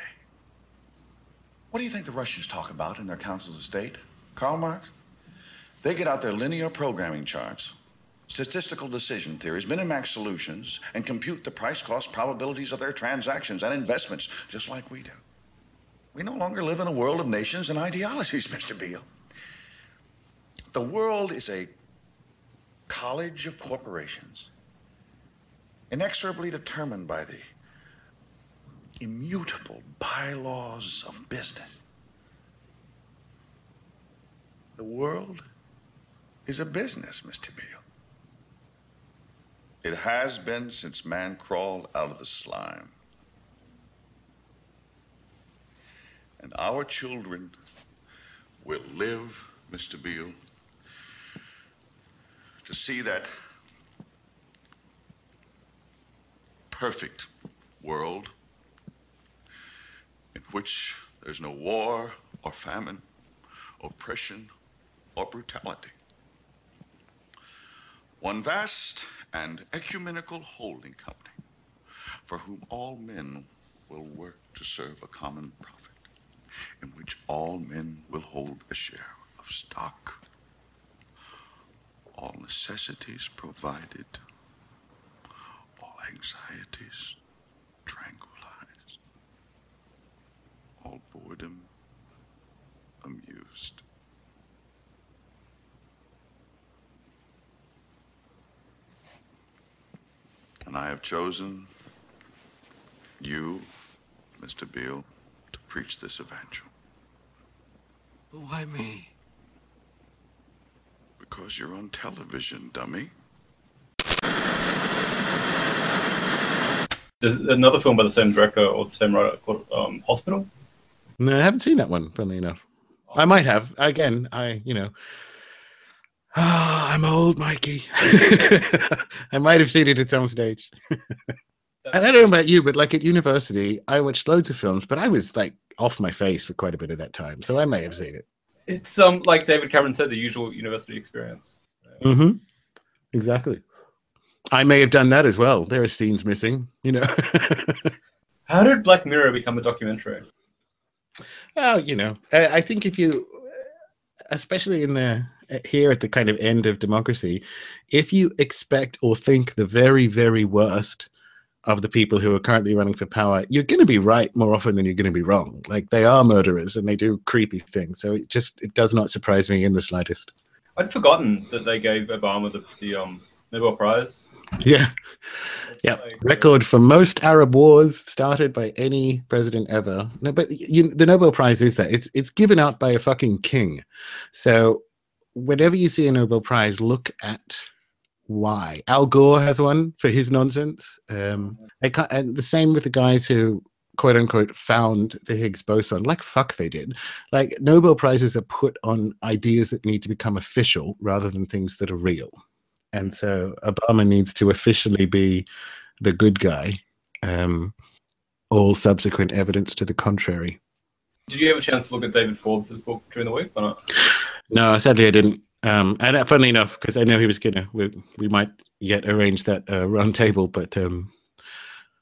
What do you think the Russians talk about in their councils of state? Karl Marx? They get out their linear programming charts, statistical decision theories, Minimax solutions, and compute the price cost probabilities of their transactions and investments, just like we do. We no longer live in a world of nations and ideologies, Mr. Beale. The world is a college of corporations, inexorably determined by the immutable bylaws of business. The world is a business, Mr. Beale. It has been since man crawled out of the slime. And our children will live, Mr. Beale, to see that perfect world in which there's no war or famine, oppression or brutality. One vast and ecumenical holding company for whom all men will work to serve a common profit, in which all men will hold a share of stock, all necessities provided, all anxieties tranquilized, all boredom amused. And I have chosen you, Mr. Beale, preach this evangel Why me? because you're on television, dummy. There's another film by the same director or the same writer called um, Hospital. No, I haven't seen that one, funnily enough. I might have. Again, I, you know. Ah, I'm old, Mikey. I might have seen it at some stage. and I don't know about you, but like at university, I watched loads of films, but I was like off my face for quite a bit of that time. So I may have seen it. It's um like David Cameron said, the usual university experience. Mm-hmm. Exactly. I may have done that as well. There are scenes missing, you know. How did Black Mirror become a documentary? Well, you know, I I think if you, especially in the here at the kind of end of democracy, if you expect or think the very, very worst of the people who are currently running for power, you're going to be right more often than you're going to be wrong. Like they are murderers and they do creepy things. So it just it does not surprise me in the slightest. I'd forgotten that they gave Obama the, the um Nobel Prize. Yeah. Yeah. Record for most Arab wars started by any president ever. No, but you, the Nobel Prize is that it's it's given out by a fucking king. So whenever you see a Nobel Prize, look at why. Al Gore has one for his nonsense. Um, I can't, and the same with the guys who quote unquote found the Higgs boson. Like fuck they did. Like Nobel prizes are put on ideas that need to become official rather than things that are real. And so Obama needs to officially be the good guy. Um, all subsequent evidence to the contrary. Did you have a chance to look at David Forbes' book during the week or not? No, sadly I didn't. Um, and uh, funnily enough, because I know he was gonna, we, we might yet arrange that uh, round table, but um,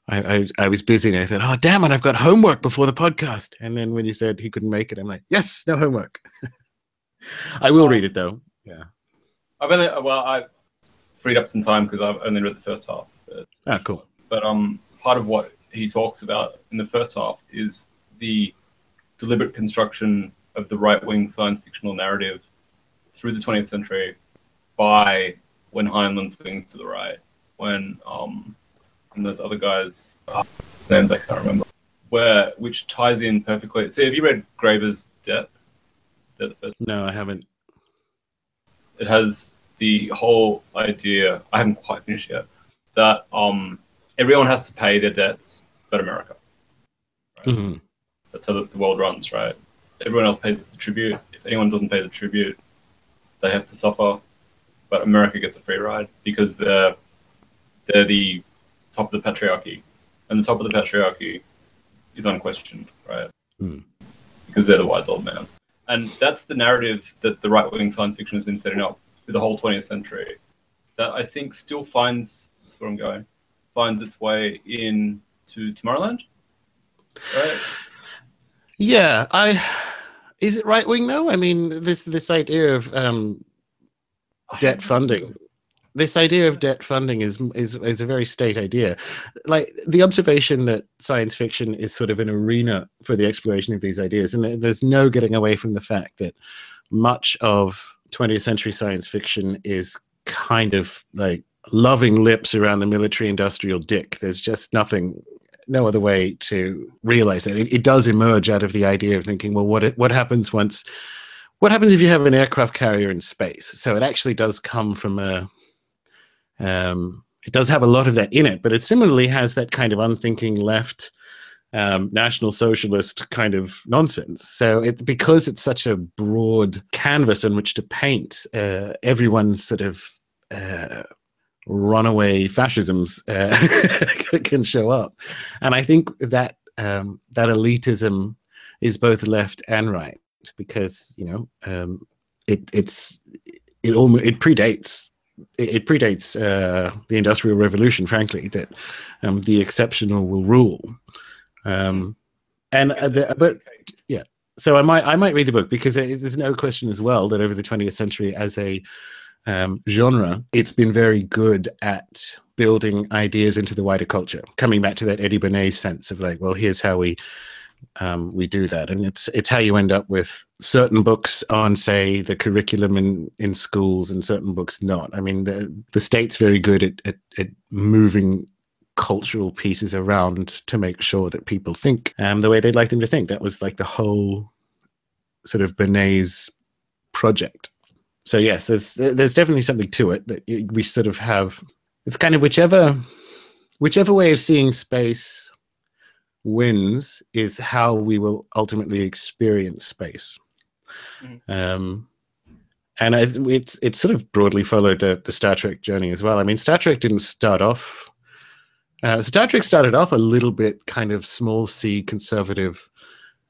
I, I I was busy and I thought, oh damn it, I've got homework before the podcast. And then when you said he couldn't make it, I'm like, yes, no homework. I will read it though. Yeah. I've only well, I freed up some time because I've only read the first half. But, Ah, cool. but um, part of what he talks about in the first half is the deliberate construction of the right-wing science fictional narrative through the 20th century by when Heinlein swings to the right, when um, and those other guys, oh, whose names I can't remember, where which ties in perfectly. So have you read Graeber's? Death of First No, I haven't. it has the whole idea i haven't quite finished yet that um everyone has to pay their debts but america Mhm. that's how the, the world runs right everyone else pays the tribute if anyone doesn't pay the tribute they have to suffer but america gets a free ride because they're they're the top of the patriarchy and the top of the patriarchy is unquestioned right Hmm. because they're the wise old man and that's the narrative that the right wing science fiction has been setting up through the whole 20th century that I think still finds that's where I'm going finds its way in to Tomorrowland. Right? Yeah, I is it right wing though? I mean, this this idea of um, debt funding, this idea of debt funding is is is a very state idea. Like the observation that science fiction is sort of an arena for the exploration of these ideas, and there's no getting away from the fact that much of 20th century science fiction is kind of like loving lips around the military industrial dick. There's just nothing no other way to realize it. it. It does emerge out of the idea of thinking, well, what what happens once? What happens if you have an aircraft carrier in space? So it actually does come from a. Um, it does have a lot of that in it, but it similarly has that kind of unthinking left, um, national socialist kind of nonsense. So it because it's such a broad canvas on which to paint, uh, everyone's sort of. Uh, runaway fascisms uh, can show up, and I think that um, that elitism is both left and right because you know um, it it's it almost it predates it, predates uh, the industrial revolution. Frankly, that um, the exceptional will rule, um, and uh, the, but yeah. So I might I might read the book because there's no question as well that over the 20th century as a um, genre, it's been very good at building ideas into the wider culture. Coming back to that Eddie Bernays sense of like, well, here's how we um, we do that, and it's it's how you end up with certain books on, say, the curriculum in in schools, and certain books not. I mean, the the state's very good at at, at moving cultural pieces around to make sure that people think um, the way they'd like them to think. That was like the whole sort of Bernays project so yes there's there's definitely something to it that we sort of have it's kind of whichever whichever way of seeing space wins is how we will ultimately experience space um and I, it's it's sort of broadly followed the, the Star Trek journey as well. I mean, Star Trek didn't start off. Uh, Star Trek started off a little bit kind of small C conservative,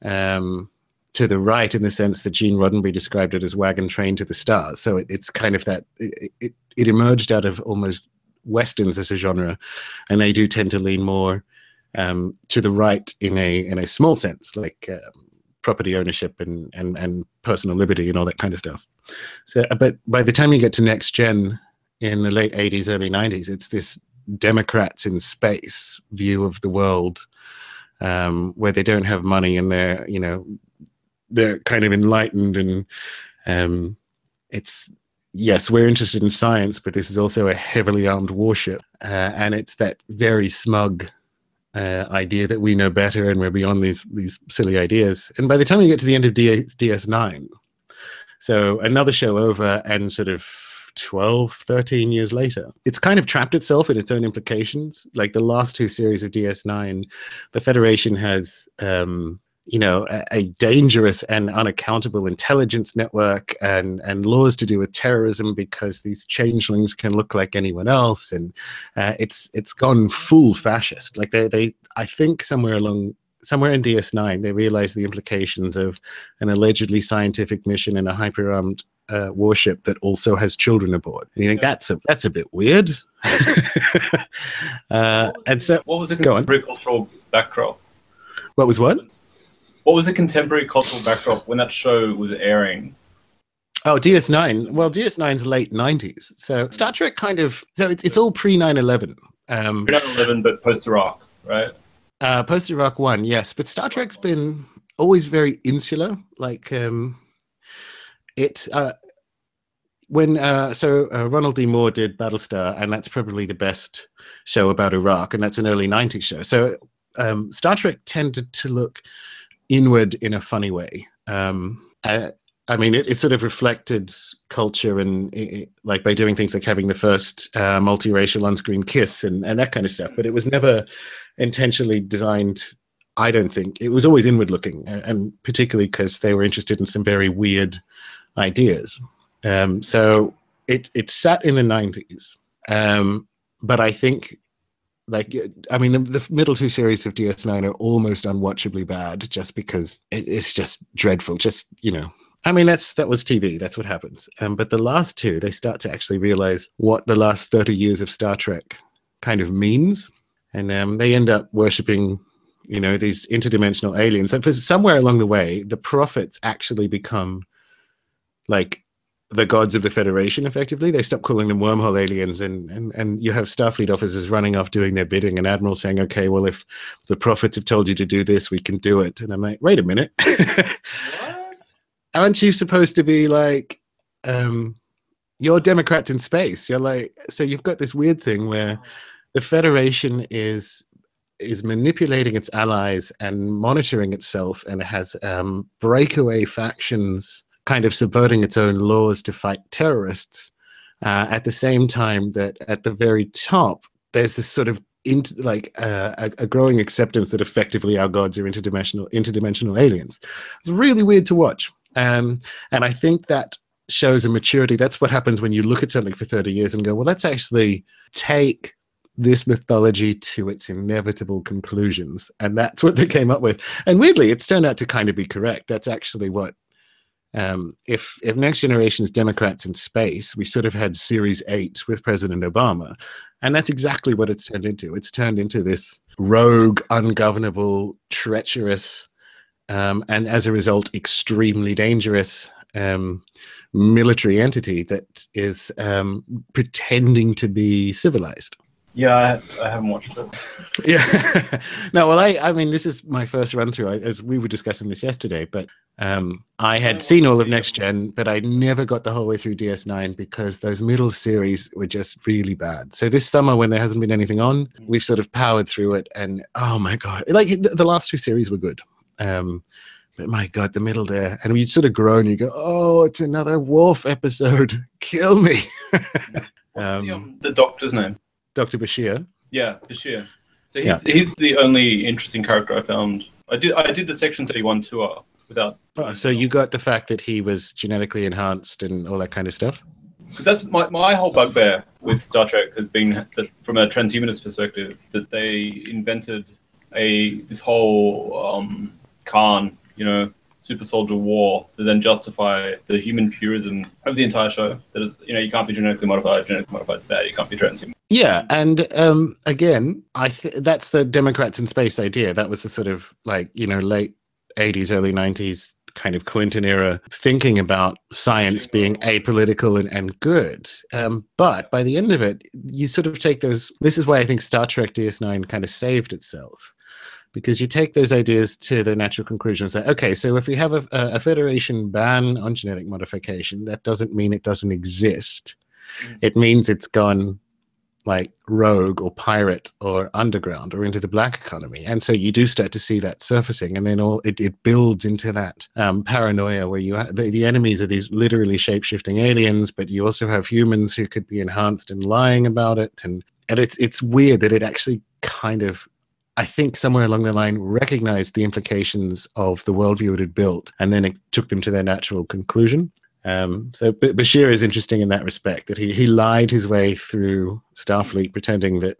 um, to the right in the sense that Gene Roddenberry described it as wagon train to the stars. So it, it's kind of that it, it, it emerged out of almost westerns as a genre, and they do tend to lean more um, to the right in a in a small sense, like um, property ownership and and and personal liberty and all that kind of stuff. So, uh, but by the time you get to next gen in the late '80s, early '90s, it's this Democrats in space view of the world, um, where they don't have money and they're you know they're kind of enlightened and um, it's yes we're interested in science but this is also a heavily armed warship uh, and it's that very smug uh, idea that we know better and we're beyond these these silly ideas. And by the time you get to the end of DS, ds9 so another show over and sort of 12 13 years later it's kind of trapped itself in its own implications. Like the last two series of ds9 the federation has um you know a, a dangerous and unaccountable intelligence network and and laws to do with terrorism because these changelings can look like anyone else. And uh, it's it's gone full fascist. Like they they i think somewhere along somewhere in ds9 they realized the implications of an allegedly scientific mission in a hyper armed uh, warship that also has children aboard. And you think that's a that's a bit weird. Uh, and so What was the Go on. cultural backdrop? what was what What was the contemporary cultural backdrop when that show was airing? Oh, DS9. Well, DS9's late 90s. So Star Trek kind of, so it's, it's all pre 9 11. Um, pre 9 11, but post Iraq, right? uh, Post Iraq 1, yes. But Star Trek's been always very insular. Like, um, it, uh, when uh, so uh, Ronald D. Moore did Battlestar, and that's probably the best show about Iraq, and that's an early '90s show. So um, Star Trek tended to look inward in a funny way. Um, I, I mean, it, it, sort of reflected culture and it, like by doing things like having the first uh, multiracial on-screen kiss and, and that kind of stuff. But it was never intentionally designed. I don't think it was always inward looking, and particularly because they were interested in some very weird ideas. Um, so it it sat in the nineties, um, but I think like I mean the, the, middle two series of DS9 are almost unwatchably bad just because it, it's just dreadful. Just you know, I mean that's that was TV. That's what happens. Um, but the last two, they start to actually realize what the last thirty years of Star Trek kind of means, and um, they end up worshiping. You know these interdimensional aliens, and for somewhere along the way, the prophets actually become like the gods of the Federation, effectively. They stop calling them wormhole aliens, and, and, and you have Starfleet officers running off doing their bidding, and admirals saying, okay, well, if the prophets have told you to do this, we can do it. And I'm like, wait a minute. Aren't you supposed to be like, um, you're Democrats in space? You're like, so you've got this weird thing where the Federation is is manipulating its allies and monitoring itself, and it has um, breakaway factions kind of subverting its own laws to fight terrorists. Uh, at the same time that at the very top, there's this sort of into like uh, a, a, growing acceptance that effectively our gods are interdimensional interdimensional aliens. It's really weird to watch, um, and I think that shows a maturity. That's what happens when you look at something for thirty years and go, well, let's actually take this mythology to its inevitable conclusions, and that's what they came up with. And weirdly, it's turned out to kind of be correct. That's actually what um, if if next generation is Democrats in space, we sort of had Series Eight with President Obama, and that's exactly what it's turned into. It's turned into this rogue, ungovernable, treacherous, um, and as a result, extremely dangerous um, military entity that is um, pretending to be civilized. Yeah, I, I, haven't watched it. yeah, no. Well, I, I mean, this is my first run through. as we were discussing this yesterday, but um, I had seen all of Next Gen, but I never got the whole way through DS9 because those middle series were just really bad. So this summer, when there hasn't been anything on, mm. we've sort of powered through it, and oh my god, like the last two series were good. Um, but my god, the middle there, and you sort of groan, you go, "Oh, it's another Worf episode. Kill me." um, the, um, the doctor's name? Dr. Bashir. Yeah, Bashir. So he's, yeah. he's the only interesting character I found. I did I did the Section Thirty One tour without. Oh, so you got the fact that he was genetically enhanced and all that kind of stuff. Because that's my, my whole bugbear with Star Trek has been that from a transhumanist perspective that they invented a this whole um, Khan, you know, super soldier war to then justify the human purism of the entire show. That is, you know, you can't be genetically modified. Genetically modified is bad. You can't be transhuman. Yeah, and um, again, I th- that's the Democrats in space idea. That was the sort of like you know late '80s, early '90s kind of Clinton era thinking about science being apolitical and, and good. Um, but by the end of it, you sort of take those. This is why I think Star Trek DS9 kind of saved itself because you take those ideas to the natural conclusion and say, okay, so if we have a, a federation ban on genetic modification, that doesn't mean it doesn't exist. Mm. It means it's gone like rogue or pirate or underground or into the black economy. And so you do start to see that surfacing, and then all it, it builds into that um, paranoia where you ha- the, the enemies are these literally shape shifting aliens, but you also have humans who could be enhanced and lying about it. And and it's it's weird that it actually kind of I think somewhere along the line recognized the implications of the worldview it had built, and then it took them to their natural conclusion. Um, so B- Bashir is interesting in that respect that he he lied his way through Starfleet, pretending that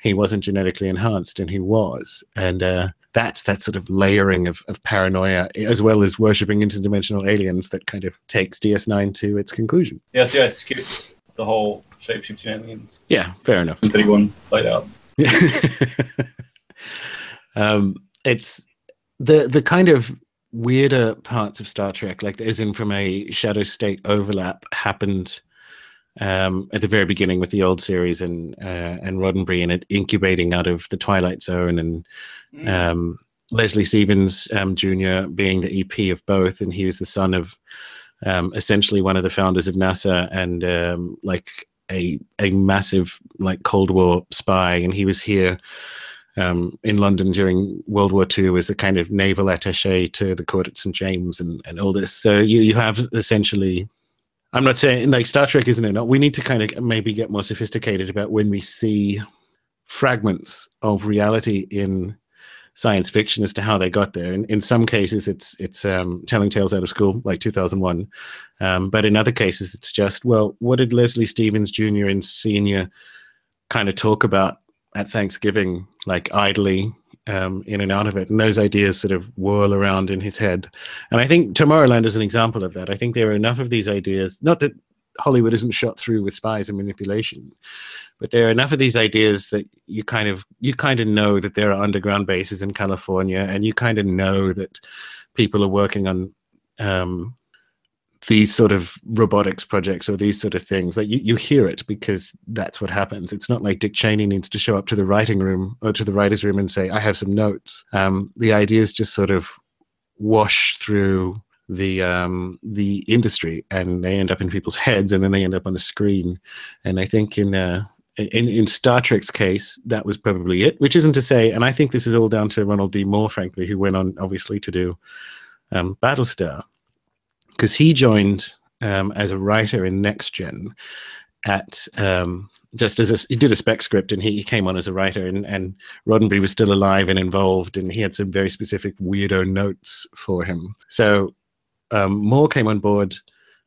he wasn't genetically enhanced, and he was, and uh, that's that sort of layering of, of paranoia, as well as worshiping interdimensional aliens, that kind of takes DS9 to its conclusion. Yes, yeah, skipped the whole shapeshifting aliens. Yeah, fair enough. Thirty-one laid out. um, it's the the kind of weirder parts of Star Trek, like as in from a shadow state overlap, happened um, at the very beginning with the old series and uh, and Roddenberry and it incubating out of the Twilight Zone and mm. um, Leslie Stevens um, Jr. being the EP of both, and he was the son of um, essentially one of the founders of NASA and um, like a a massive like Cold War spy, and he was here um, in London during World War II as a kind of naval attaché to the court at St James and, and all this. So you you have essentially. I'm not saying like Star Trek isn't enough. We need to kind of maybe get more sophisticated about when we see fragments of reality in science fiction as to how they got there. In, in some cases, it's it's um, telling tales out of school, like 2001. Um, but in other cases, it's just well, what did Leslie Stevens Jr. and Senior kind of talk about at Thanksgiving, like idly um, in and out of it, and those ideas sort of whirl around in his head. And I think Tomorrowland is an example of that. I think there are enough of these ideas, not that Hollywood isn't shot through with spies and manipulation, but there are enough of these ideas that you kind of you kind of know that there are underground bases in California, and you kind of know that people are working on um, these sort of robotics projects or these sort of things. Like you, you hear it because that's what happens. It's not like Dick Cheney needs to show up to the writing room or to the writer's room and say, "I have some notes." Um, the ideas just sort of wash through the um, the industry and they end up in people's heads and then they end up on the screen. And I think in uh, in, in Star Trek's case, that was probably it, which isn't to say, and I think this is all down to Ronald D. Moore, frankly, who went on obviously to do um, Battlestar, because he joined um, as a writer in Next Gen at um, just as a, he did a spec script and he, he came on as a writer and, and Roddenberry was still alive and involved and he had some very specific weirdo notes for him. So um, Moore came on board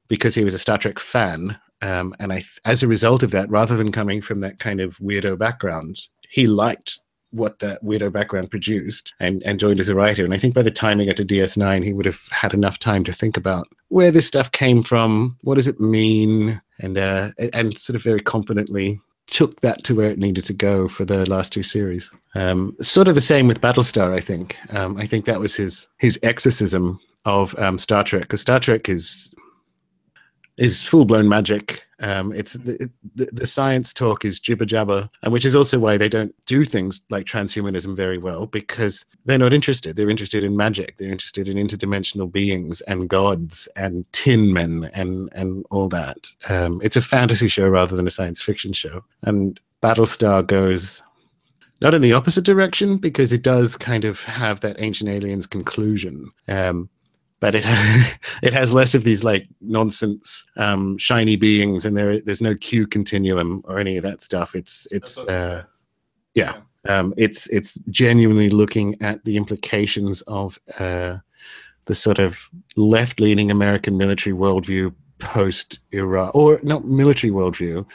because he was a Star Trek fan um, and I, as a result of that, rather than coming from that kind of weirdo background, he liked what that weirdo background produced and, and joined as a writer. And I think by the time he got to DS9, he would have had enough time to think about where this stuff came from, what does it mean, and uh, and sort of very confidently took that to where it needed to go for the last two series. Um, sort of the same with Battlestar, I think. Um, I think that was his his exorcism of um, Star Trek because Star Trek is is full blown magic. Um, it's the, the, the, science talk is jibber jabber, and which is also why they don't do things like transhumanism very well because they're not interested. They're interested in magic. They're interested in interdimensional beings and gods and tin men and and all that. Um, it's a fantasy show rather than a science fiction show. And Battlestar goes not in the opposite direction because it does kind of have that ancient aliens conclusion. Um, but it it has less of these like nonsense um, shiny beings, and there there's no Q continuum or any of that stuff. It's it's uh, yeah, um, it's it's genuinely looking at the implications of uh, the sort of left leaning American military worldview post Iraq, or not military worldview,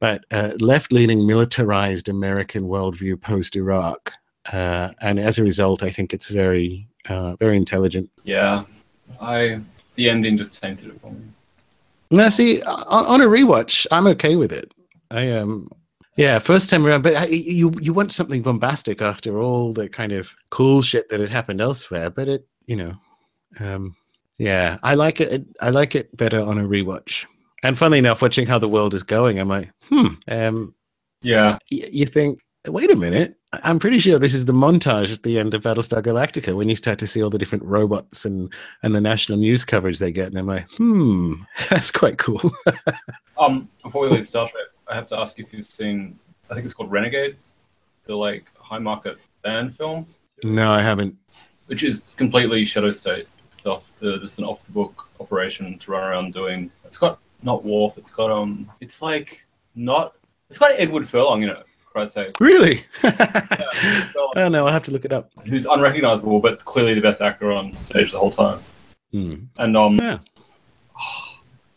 but uh, left leaning militarized American worldview post Iraq. Uh, and as a result, I think it's very, uh, very intelligent. Yeah, I the ending just tainted it for me. Now, see, on, a rewatch, I'm okay with it. I um, yeah, first time around, but you you want something bombastic after all the kind of cool shit that had happened elsewhere. But it, you know, um, yeah, I like it. I like it better on a rewatch. And funnily enough, watching how the world is going, I'm like, hmm, um, yeah. Y- you think, wait a minute, I'm pretty sure this is the montage at the end of Battlestar Galactica when you start to see all the different robots and and the national news coverage they get, and I'm like, hmm, that's quite cool. um, before we leave Star Trek, I have to ask if you've seen. I think it's called Renegades, the like high market fan film. No, I haven't. Which is completely Shadow State stuff. The, just an off the book operation to run around doing. It's got not Worf. It's got um. It's like not. It's got Edward Furlong in it Really? yeah, oh no, I'll have to look it up. Who's unrecognizable, but clearly the best actor on stage the whole time. Hmm. And um, yeah.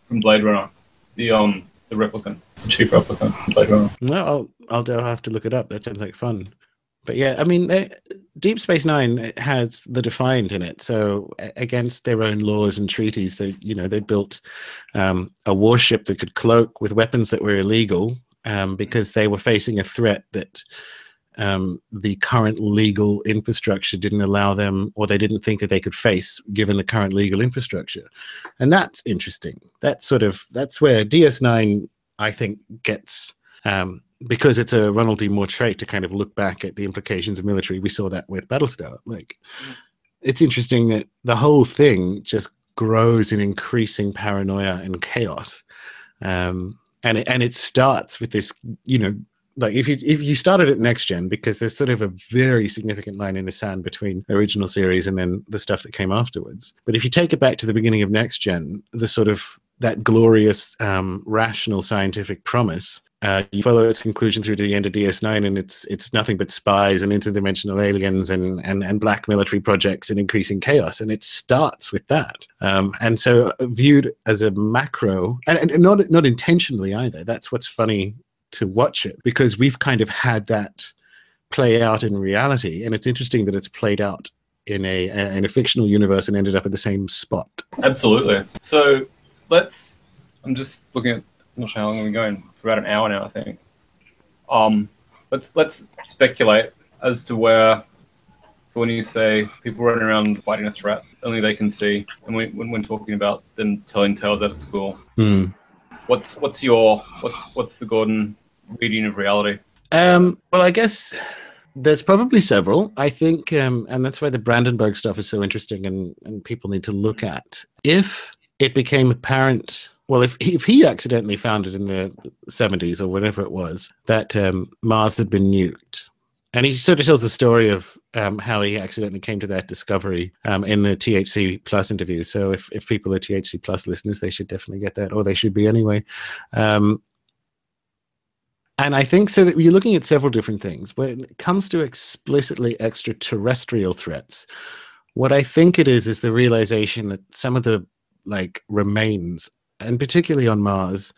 from Blade Runner, the um, the replicant, the chief replicant from Blade Runner. No, I'll I'll have to look it up. That sounds like fun. But yeah, I mean, they, Deep Space Nine has the Defiant in it, so against their own laws and treaties, they you know they built um, a warship that could cloak with weapons that were illegal um, because they were facing a threat that um, the current legal infrastructure didn't allow them, or they didn't think that they could face, given the current legal infrastructure. And that's interesting. That's sort of that's where DS9, I think, gets um, because it's a Ronald D. Moore trait to kind of look back at the implications of military. We saw that with Battlestar. Like, mm. it's interesting that the whole thing just grows in increasing paranoia and chaos. Um, and it, and it starts with this, you know, like if you if you started at next gen because there's sort of a very significant line in the sand between original series and then the stuff that came afterwards. But if you take it back to the beginning of next gen, the sort of that glorious um, rational scientific promise uh, you follow its conclusion through to the end of DS9, and it's it's nothing but spies and interdimensional aliens and and, and black military projects and increasing chaos, and it starts with that. Um, and so, uh, viewed as a macro, and, and not not intentionally either. That's what's funny to watch it because we've kind of had that play out in reality, and it's interesting that it's played out in a in a fictional universe and ended up at the same spot. Absolutely. So let's. I'm just looking at. I'm not sure how long we're going. For about an hour now, I think. Um, let's let's speculate as to where. So when you say people running around fighting a threat, only they can see, and we, when we're talking about them telling tales out of school, Hmm. what's what's your what's what's the Gordon reading of reality? Um, well, I guess there's probably several. I think, um, and that's why the Brandenburg stuff is so interesting, and and people need to look at. If it became apparent, well, if if he accidentally found it in the 70s or whatever it was that um, Mars had been nuked, and he sort of tells the story of um, how he accidentally came to that discovery um, in the THC Plus interview. So if if people are THC Plus listeners, they should definitely get that, or they should be anyway. Um, and I think so that you're looking at several different things. When it comes to explicitly extraterrestrial threats, what I think it is is the realization that some of the like remains, and particularly on Mars,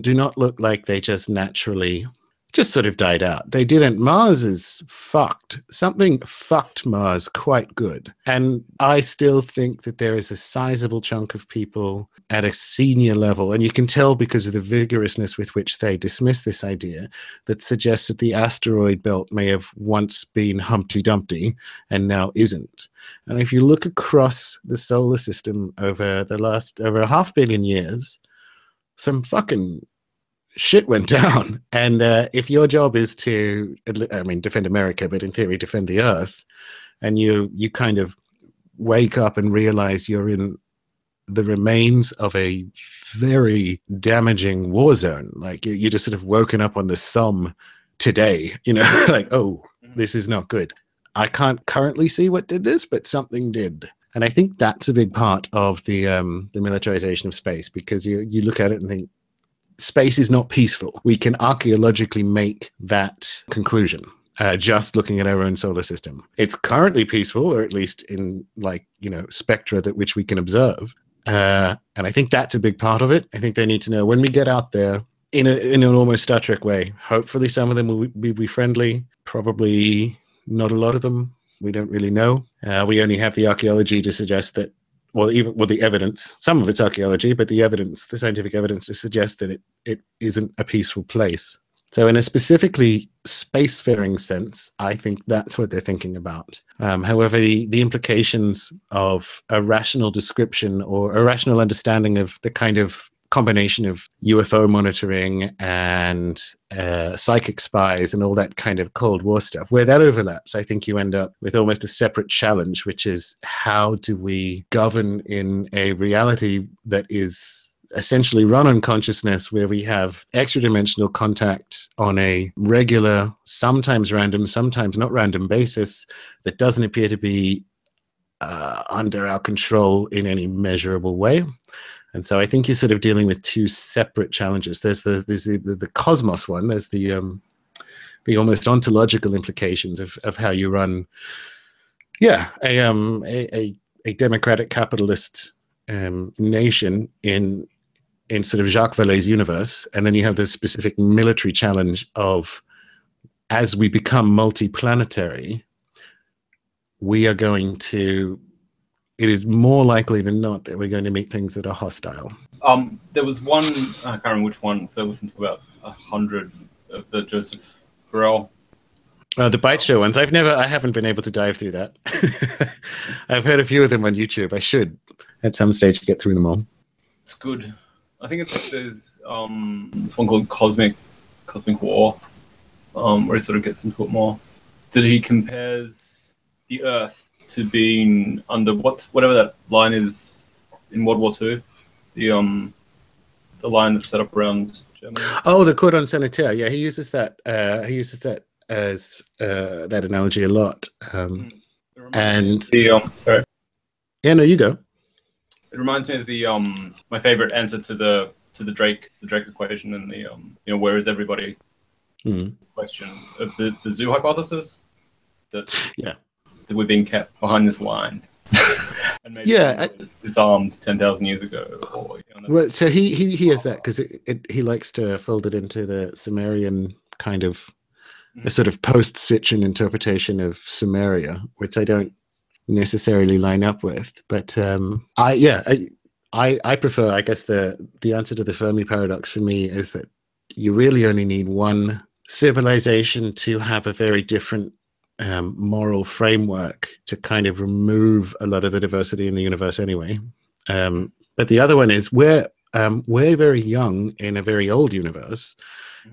do not look like they just naturally just sort of died out. They didn't. Mars is fucked. Something fucked Mars quite good. And I still think that there is a sizable chunk of people at a senior level, and you can tell because of the vigorousness with which they dismiss this idea, that suggests that the asteroid belt may have once been Humpty Dumpty and now isn't. And if you look across the solar system over the last over a half billion years, some fucking shit went down. And uh, if your job is to, I mean, defend America, but in theory, defend the Earth, and you you kind of wake up and realize you're in the remains of a very damaging war zone, like you, you just sort of woken up on the Somme today, you know, like oh, this is not good. I can't currently see what did this, but something did. And I think that's a big part of the um, the militarization of space because you you look at it and think space is not peaceful. We can archaeologically make that conclusion. Uh, just looking at our own solar system, it's currently peaceful, or at least in like you know spectra that which we can observe. Uh, and I think that's a big part of it. I think they need to know when we get out there in a, in an almost Star Trek way. Hopefully, some of them will be, be friendly. Probably not a lot of them. We don't really know. Uh, we only have the archaeology to suggest that well, even well, the evidence, some of it's archaeology, but the evidence, the scientific evidence, to suggest that it, it isn't a peaceful place. So, in a specifically spacefaring sense, I think that's what they're thinking about. Um, however, the, the implications of a rational description or a rational understanding of the kind of combination of UFO monitoring and uh, psychic spies and all that kind of Cold War stuff, where that overlaps, I think you end up with almost a separate challenge, which is how do we govern in a reality that is essentially run on consciousness where we have extra dimensional contact on a regular, sometimes random, sometimes not random basis that doesn't appear to be uh, under our control in any measurable way. And so I think you're sort of dealing with two separate challenges. There's the there's the, the, the cosmos one. There's the um, the almost ontological implications of, of how you run, yeah, a um a, a, a democratic capitalist um, nation in in sort of Jacques Vallée's universe, and then you have the specific military challenge of as we become multiplanetary, we are going to. It is more likely than not that we're going to meet things that are hostile. Um, there was one I can't remember which one. I listened to about a hundred of the Joseph Farrell. Uh, the Byte Show ones. I've never. I haven't been able to dive through that. I've heard a few of them on YouTube. I should at some stage get through them all. It's good. I think it's there's um this one called Cosmic Cosmic War, um, where he sort of gets into it more. That he compares the Earth to being under what's whatever that line is in World War Two. The um the line that's set up around Germany. Oh, the cordon sanitaire. Yeah, he uses that. Uh, he uses that as uh, that analogy a lot. Um, and The um sorry. yeah, no, you go. It reminds me of the um my favorite answer to the to the Drake the Drake equation and the um you know where is everybody Mhm. question of the, the zoo hypothesis that Yeah. That we're being kept behind this line. And maybe Yeah, were disarmed ten thousand years ago or you know, Well, so he he he has that because it, it he likes to fold it into the Sumerian kind of a sort of post Sitchin interpretation of Sumeria, which I don't necessarily line up with. But um, I yeah I, I I prefer I guess the the answer to the Fermi paradox for me is that you really only need one civilization to have a very different um, moral framework to kind of remove a lot of the diversity in the universe anyway. Um, but the other one is we're um, we're very young in a very old universe,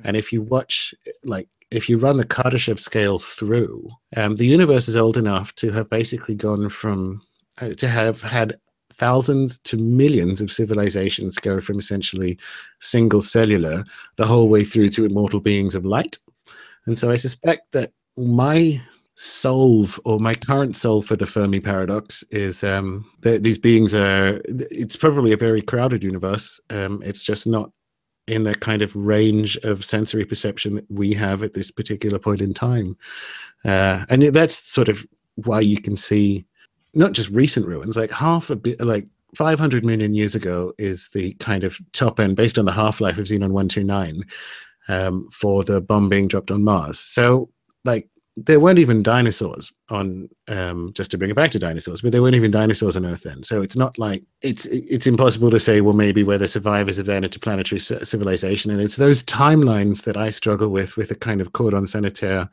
and if you watch like if you run the Kardashev scale through, um, the universe is old enough to have basically gone from uh, to have had thousands to millions of civilizations go from essentially single cellular the whole way through to immortal beings of light. And so I suspect that my solve or my current solve for the Fermi paradox is um, that these beings are, it's probably a very crowded universe. Um, it's just not in the kind of range of sensory perception that we have at this particular point in time. Uh, and that's sort of why you can see not just recent ruins, like half a bit, like 500 million years ago is the kind of top end based on the half life of Xenon 129 um, for the bomb being dropped on Mars. So, like, there weren't even dinosaurs on um, just to bring it back to dinosaurs, but there weren't even dinosaurs on Earth then. So it's not like it's it's impossible to say. Well, maybe we're the survivors of that interplanetary civilization, and it's those timelines that I struggle with with a kind of cordon sanitaire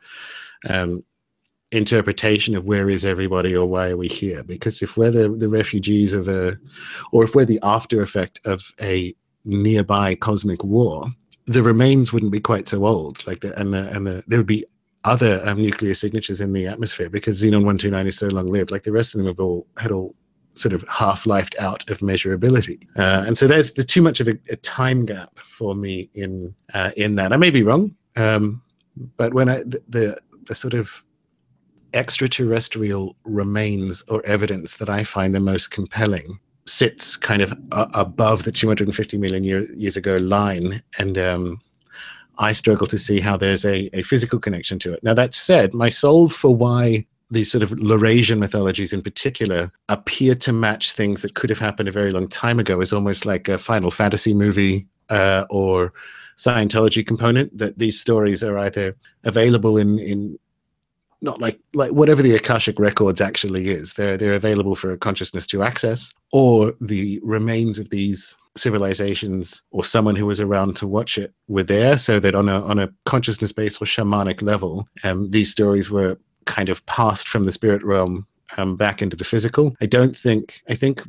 um, interpretation of where is everybody or why are we here? Because if we're the, the refugees of a, or if we're the after effect of a nearby cosmic war, the remains wouldn't be quite so old. Like the and the and the there would be other um, nuclear signatures in the atmosphere because xenon 129 is so long lived. Like the rest of them have all had all sort of half-lifed out of measurability, uh, and so there's the too much of a, a time gap for me in uh, in that. I may be wrong, um, but when I the, the the sort of extraterrestrial remains or evidence that I find the most compelling sits kind of above the 250 million year, years ago line, and um, I struggle to see how there's a, a physical connection to it. Now, that said, my soul for why these sort of Laurasian mythologies in particular appear to match things that could have happened a very long time ago is almost like a Final Fantasy movie uh, or Scientology component, that these stories are either available in, in not like like whatever the akashic records actually is they're they're available for a consciousness to access or the remains of these civilizations or someone who was around to watch it were there so that on a on a consciousness based or shamanic level um, these stories were kind of passed from the spirit realm um, back into the physical. I don't think i think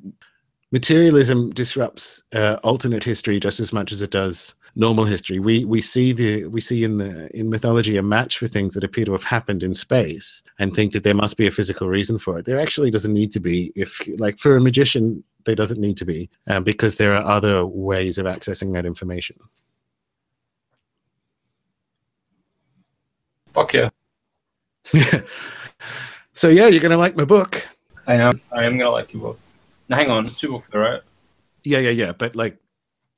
materialism disrupts uh, alternate history just as much as it does normal history. We we see the we see in the in mythology a match for things that appear to have happened in space and think that there must be a physical reason for it. There actually doesn't need to be. If like for a magician, there doesn't need to be um, because there are other ways of accessing that information. Fuck yeah. so yeah, you're gonna like my book. I am. I am gonna like your book. Now hang on, it's two books, all right? Yeah, yeah, yeah. But like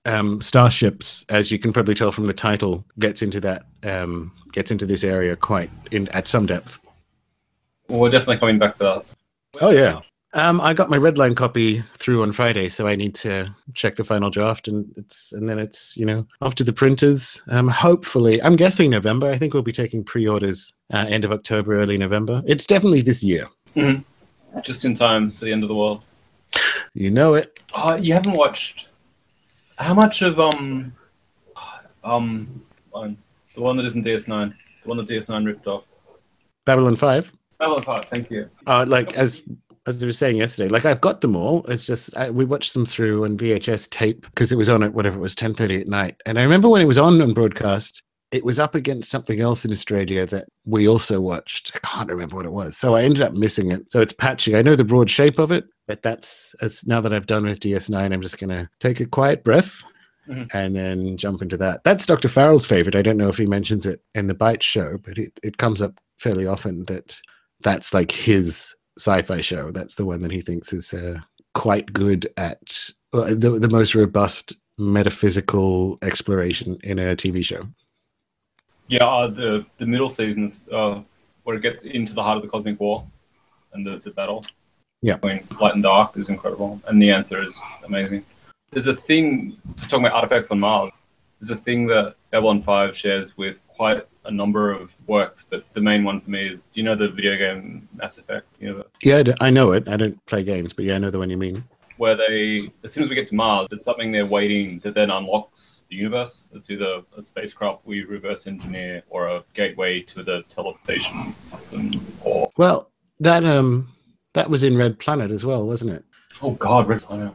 um, Starships, as you can probably tell from the title, gets into that um, gets into this area quite in at some depth. Well, we're definitely coming back to that. Oh yeah. Um, I got my red line copy through on Friday, so I need to check the final draft, and it's and then it's you know off to the printers. Um, hopefully, I'm guessing November. I think we'll be taking pre-orders uh, end of October, early November. It's definitely this year. Mm-hmm. Just in time for the end of the world. You know it. Uh, you haven't watched. How much of um, um, um, the one that isn't DS9, the one that DS9 ripped off? Babylon Five. Babylon Five. Thank you. Uh, like as as I was saying yesterday, like I've got them all. It's just I, we watched them through on VHS tape because it was on at whatever it was ten thirty at night. And I remember when it was on on broadcast, it was up against something else in Australia that we also watched. I can't remember what it was. So I ended up missing it. So it's patchy. I know the broad shape of it, but that's, that's now that I've done with DS9, I'm just going to take a quiet breath Mhm. and then jump into that. That's Dr. Farrell's favorite. I don't know if he mentions it in the Byte show, but it, it comes up fairly often that that's like his sci-fi show. That's the one that he thinks is uh, quite good at uh, the, the most robust metaphysical exploration in a TV show. Yeah, uh, the the middle seasons uh, where it gets into the heart of the cosmic war and the, the battle Yeah. between light and dark is incredible, and the answer is amazing. There's a thing just talking about artifacts on Mars. There's a thing that Babylon Five shares with quite a number of works, but the main one for me is: Do you know the video game Mass Effect universe? Yeah, I know it. I don't play games, but yeah, I know the one you mean. Where they, as soon as we get to Mars, there's something they're waiting that then unlocks the universe. It's either a spacecraft we reverse engineer or a gateway to the teleportation system. Or Well, that um that was in Red Planet as well, wasn't it? oh god, Red Planet.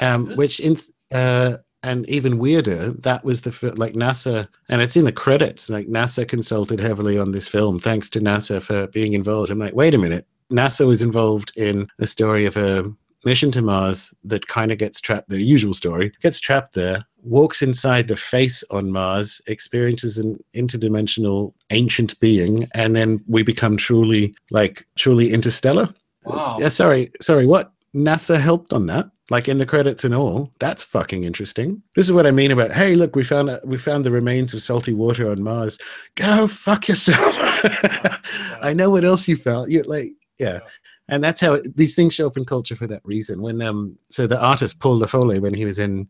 Um, which in uh and even weirder, that was the fir- like NASA, and it's in the credits. Like NASA consulted heavily on this film, thanks to NASA for being involved. I'm like, wait a minute, NASA was involved in the story of a mission to Mars that kind of gets trapped. The usual story gets trapped there, walks inside the face on Mars, experiences an interdimensional ancient being, and then we become truly like truly interstellar. Wow. Yeah, sorry, sorry. What NASA helped on that? Like in the credits and all. That's fucking interesting. This is what I mean about. Hey, look, we found we found the remains of salty water on Mars. Go fuck yourself. I know what else you found. You like, yeah. And that's how it, these things show up in culture for that reason. When um, so the artist Paul Laffoley, when he was in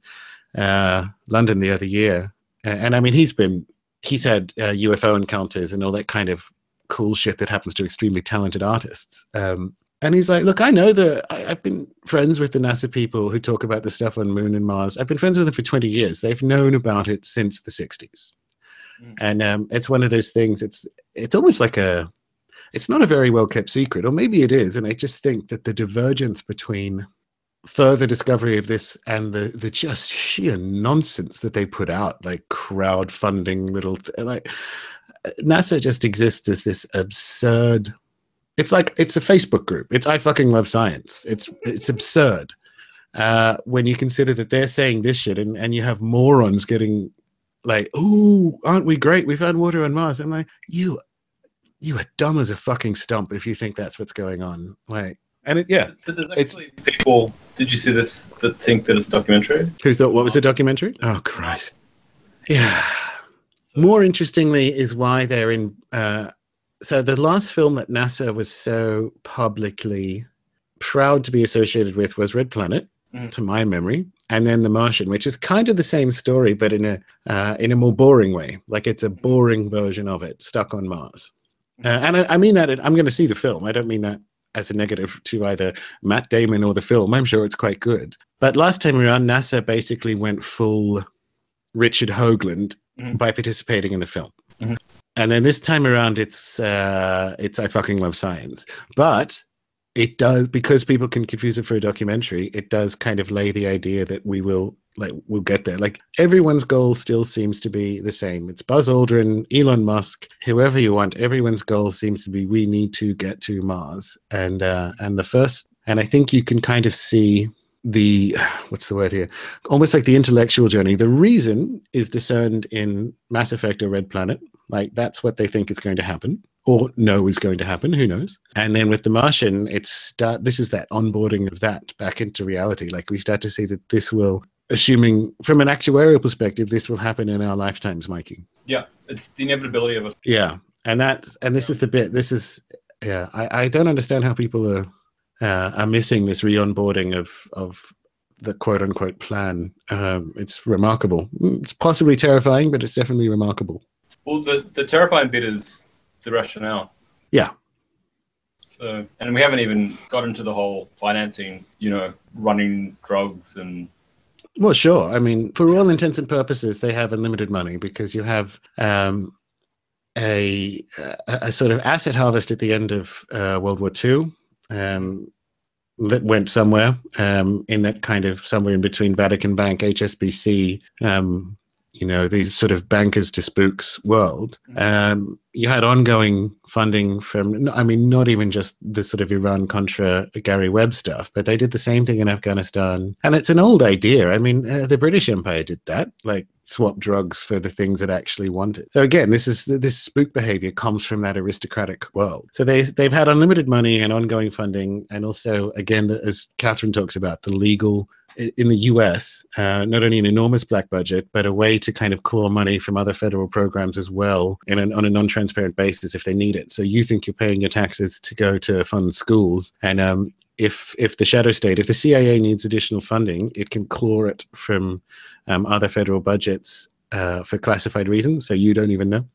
uh, London the other year, uh, and I mean he's been he's had uh, UFO encounters and all that kind of cool shit that happens to extremely talented artists. Um, and he's like, look, I know that I've been friends with the NASA people who talk about the stuff on Moon and Mars. I've been friends with them for 20 years. They've known about it since the 60s. And um, it's one of those things. It's it's almost like a, it's not a very well kept secret, or maybe it is. And I just think that the divergence between further discovery of this and the the just sheer nonsense that they put out, like crowdfunding little th- like NASA just exists as this absurd. It's like it's a Facebook group. It's I fucking love science. It's it's absurd uh, when you consider that they're saying this shit, and and you have morons getting like, "Oh, aren't we great? We found water on Mars." I'm like, you you are dumb as a fucking stump if you think that's what's going on. Like, and it yeah. But there's actually people. Did you see this? That think that it's a documentary. Who thought what was a documentary? Oh Christ. Yeah. More interestingly, is why they're in. Uh, so the last film that NASA was so publicly proud to be associated with was Red Planet, Mhm. to my memory, and then The Martian, which is kind of the same story, but in a uh, in a more boring way. Like it's a boring version of it, stuck on Mars. Uh, and I, I mean that. I'm going to see the film. I don't mean that as a negative to either Matt Damon or the film. I'm sure it's quite good. But last time around, NASA basically went full Richard Hoagland Mhm. by participating in the film. Mhm. And then this time around, it's uh, it's I fucking love science, but it does because people can confuse it for a documentary. It does kind of lay the idea that we will like we'll get there. Like everyone's goal still seems to be the same. It's Buzz Aldrin, Elon Musk, whoever you want. Everyone's goal seems to be we need to get to Mars. And uh, and the first, and I think you can kind of see the what's the word here almost like the intellectual journey the reason is discerned in mass effect or red planet like that's what they think is going to happen or know is going to happen who knows and then with the martian it's start this is that onboarding of that back into reality like we start to see that this will assuming from an actuarial perspective this will happen in our lifetimes mikey Yeah, it's the inevitability of it. yeah and that's and this is the bit this is yeah i, I don't understand how people are uh, are missing this re-onboarding of of the quote unquote plan um, it's remarkable Mm, it's possibly terrifying but it's definitely remarkable Well, the the terrifying bit is the rationale. yeah So, and we haven't even got into the whole financing. You know, running drugs and Well, sure. I mean, for all intents and purposes, they have unlimited money because you have um, a, a sort of asset harvest at the end of uh, World War II um, that went somewhere um, in that kind of somewhere in between Vatican Bank, HSBC, um, you know these sort of bankers to spooks world. Um, you had ongoing funding from i mean not even just the sort of iran contra gary webb stuff but they did the same thing in afghanistan. And it's an old idea. I mean uh, the british empire did that like swap drugs for the things that actually wanted. So again this is this spook behavior comes from that aristocratic world. So they they've had unlimited money and ongoing funding. And also again as catherine talks about the legal in the US, uh, not only an enormous black budget, but a way to kind of claw money from other federal programs as well in an, on a non transparent basis if they need it. So you think you're paying your taxes to go to fund schools. And um, if, if the shadow state, if the CIA needs additional funding, it can claw it from um, other federal budgets uh, for classified reasons. So you don't even know.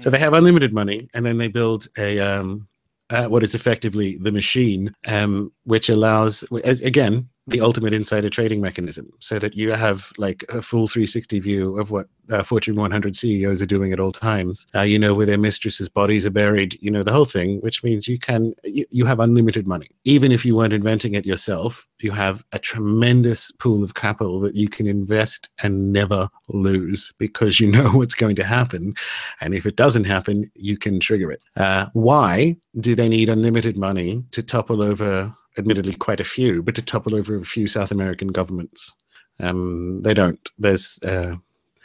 So they have unlimited money, and then they build a um, uh, what is effectively the machine, um, which allows, again, the ultimate insider trading mechanism, so that you have like a full 360 view of what uh, Fortune 100 CEOs are doing at all times. Uh, you know where their mistresses' bodies are buried. You know the whole thing, which means you can you, you have unlimited money. Even if you weren't inventing it yourself, you have a tremendous pool of capital that you can invest and never lose because you know what's going to happen, and if it doesn't happen, you can trigger it. Uh, why do they need unlimited money to topple over? Admittedly quite a few, but to topple over a few South American governments. Um, they don't. There's uh,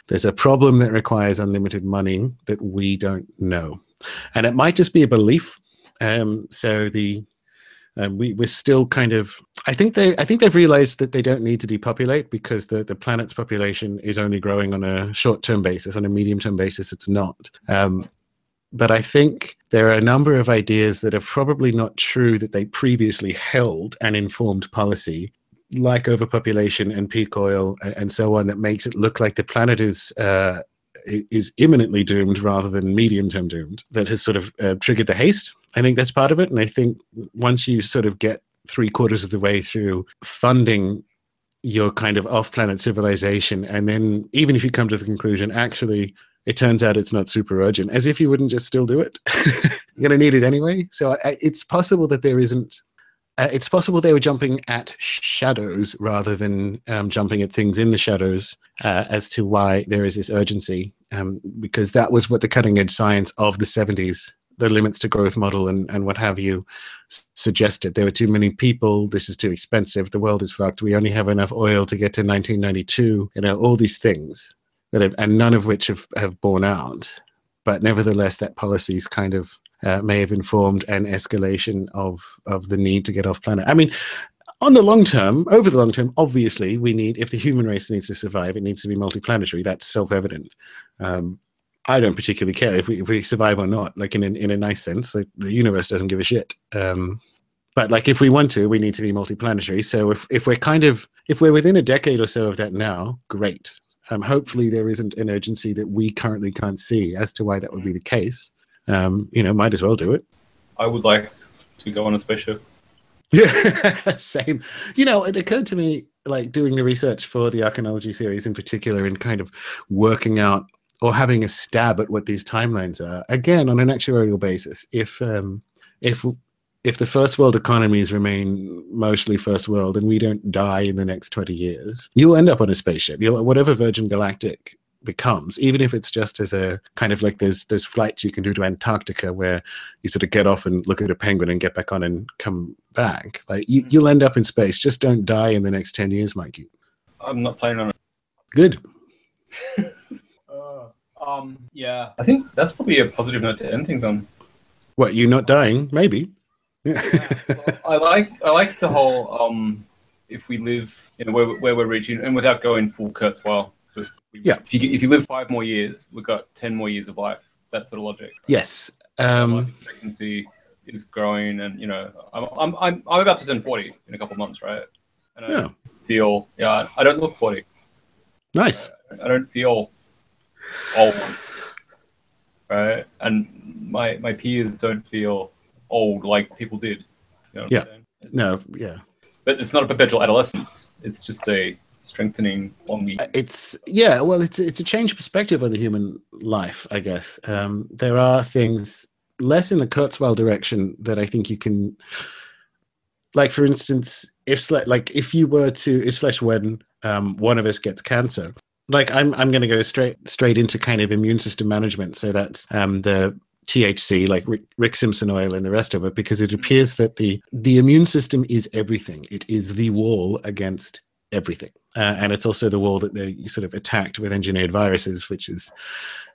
there's a problem that requires unlimited money that we don't know, and it might just be a belief. Um, so the um, we we're still kind of. I think they I think they've realized that they don't need to depopulate because the the planet's population is only growing on a short term basis. On a medium term basis, it's not. Um, but I think there are a number of ideas that are probably not true that they previously held and informed policy, like overpopulation and peak oil and so on, that makes it look like the planet is. Uh, is imminently doomed rather than medium term doomed that has sort of uh, triggered the haste. I think that's part of it. And I think once you sort of get three quarters of the way through funding your kind of off planet civilization, and then even if you come to the conclusion, actually, it turns out it's not super urgent, as if you wouldn't just still do it. You're going to need it anyway. So I, it's possible that there isn't. Uh, it's possible they were jumping at shadows rather than um, jumping at things in the shadows uh, as to why there is this urgency, um, because that was what the cutting edge science of the 70s, the limits to growth model and, and what have you, s- suggested. There were too many people. This is too expensive. The world is fucked. We only have enough oil to get to 1992. You know, all these things that have, and none of which have, have borne out. But nevertheless, that policies kind of uh, may have informed an escalation of of the need to get off planet. I mean, on the long term, over the long term, obviously, we need if the human race needs to survive, it needs to be multiplanetary. That's self evident. Um, I don't particularly care if we if we survive or not. Like in a, in a nice sense, like the universe doesn't give a shit. Um, but like if we want to, we need to be multiplanetary. So if if we're kind of if we're within a decade or so of that now, great. Um, hopefully, there isn't an urgency that we currently can't see as to why that would be the case. Um, you know, might as well do it. I would like to go on a spaceship. Yeah, same. You know, it occurred to me, like doing the research for the Archonology series in particular, and kind of working out or having a stab at what these timelines are. Again, on an actuarial basis, if um, if if the first world economies remain mostly first world and we don't die in the next 20 years, you'll end up on a spaceship. You'll whatever Virgin Galactic becomes, even if it's just as a kind of like those those flights you can do to Antarctica where you sort of get off and look at a penguin and get back on and come back. Like you, you'll end up in space. Just don't die in the next 10 years, Mikey. I'm not planning on it. Good. Uh, um, yeah, I think that's probably a positive note to end things on. What, you not dying? Maybe. I like I like the whole um, if we live you know where, where we're reaching and without going full Kurzweil. If, we, Yeah. if you if you live five more years, we've got ten more years of life. That sort of logic. Yes. Um, Expectancy is growing, and you know I'm I'm I'm, I'm about to turn forty in a couple of months, right? And I Yeah. feel yeah I don't look forty. nice. I don't feel old, right? And my my peers don't feel old like people did. You know Yeah. No, yeah. But it's not a perpetual adolescence. It's just a strengthening on me. It's yeah, well, it's it's a change perspective on the human life, I guess. Um, there are things less in the Kurzweil direction that I think you can, like for instance, if sle- like if you were to if slash when um, one of us gets cancer, like I'm I'm going to go straight straight into kind of immune system management. So that's um, the THC, like Rick, Rick, Simpson oil, and the rest of it, because it appears that the the immune system is everything. It is the wall against everything, uh, and it's also the wall that they sort of attacked with engineered viruses, which is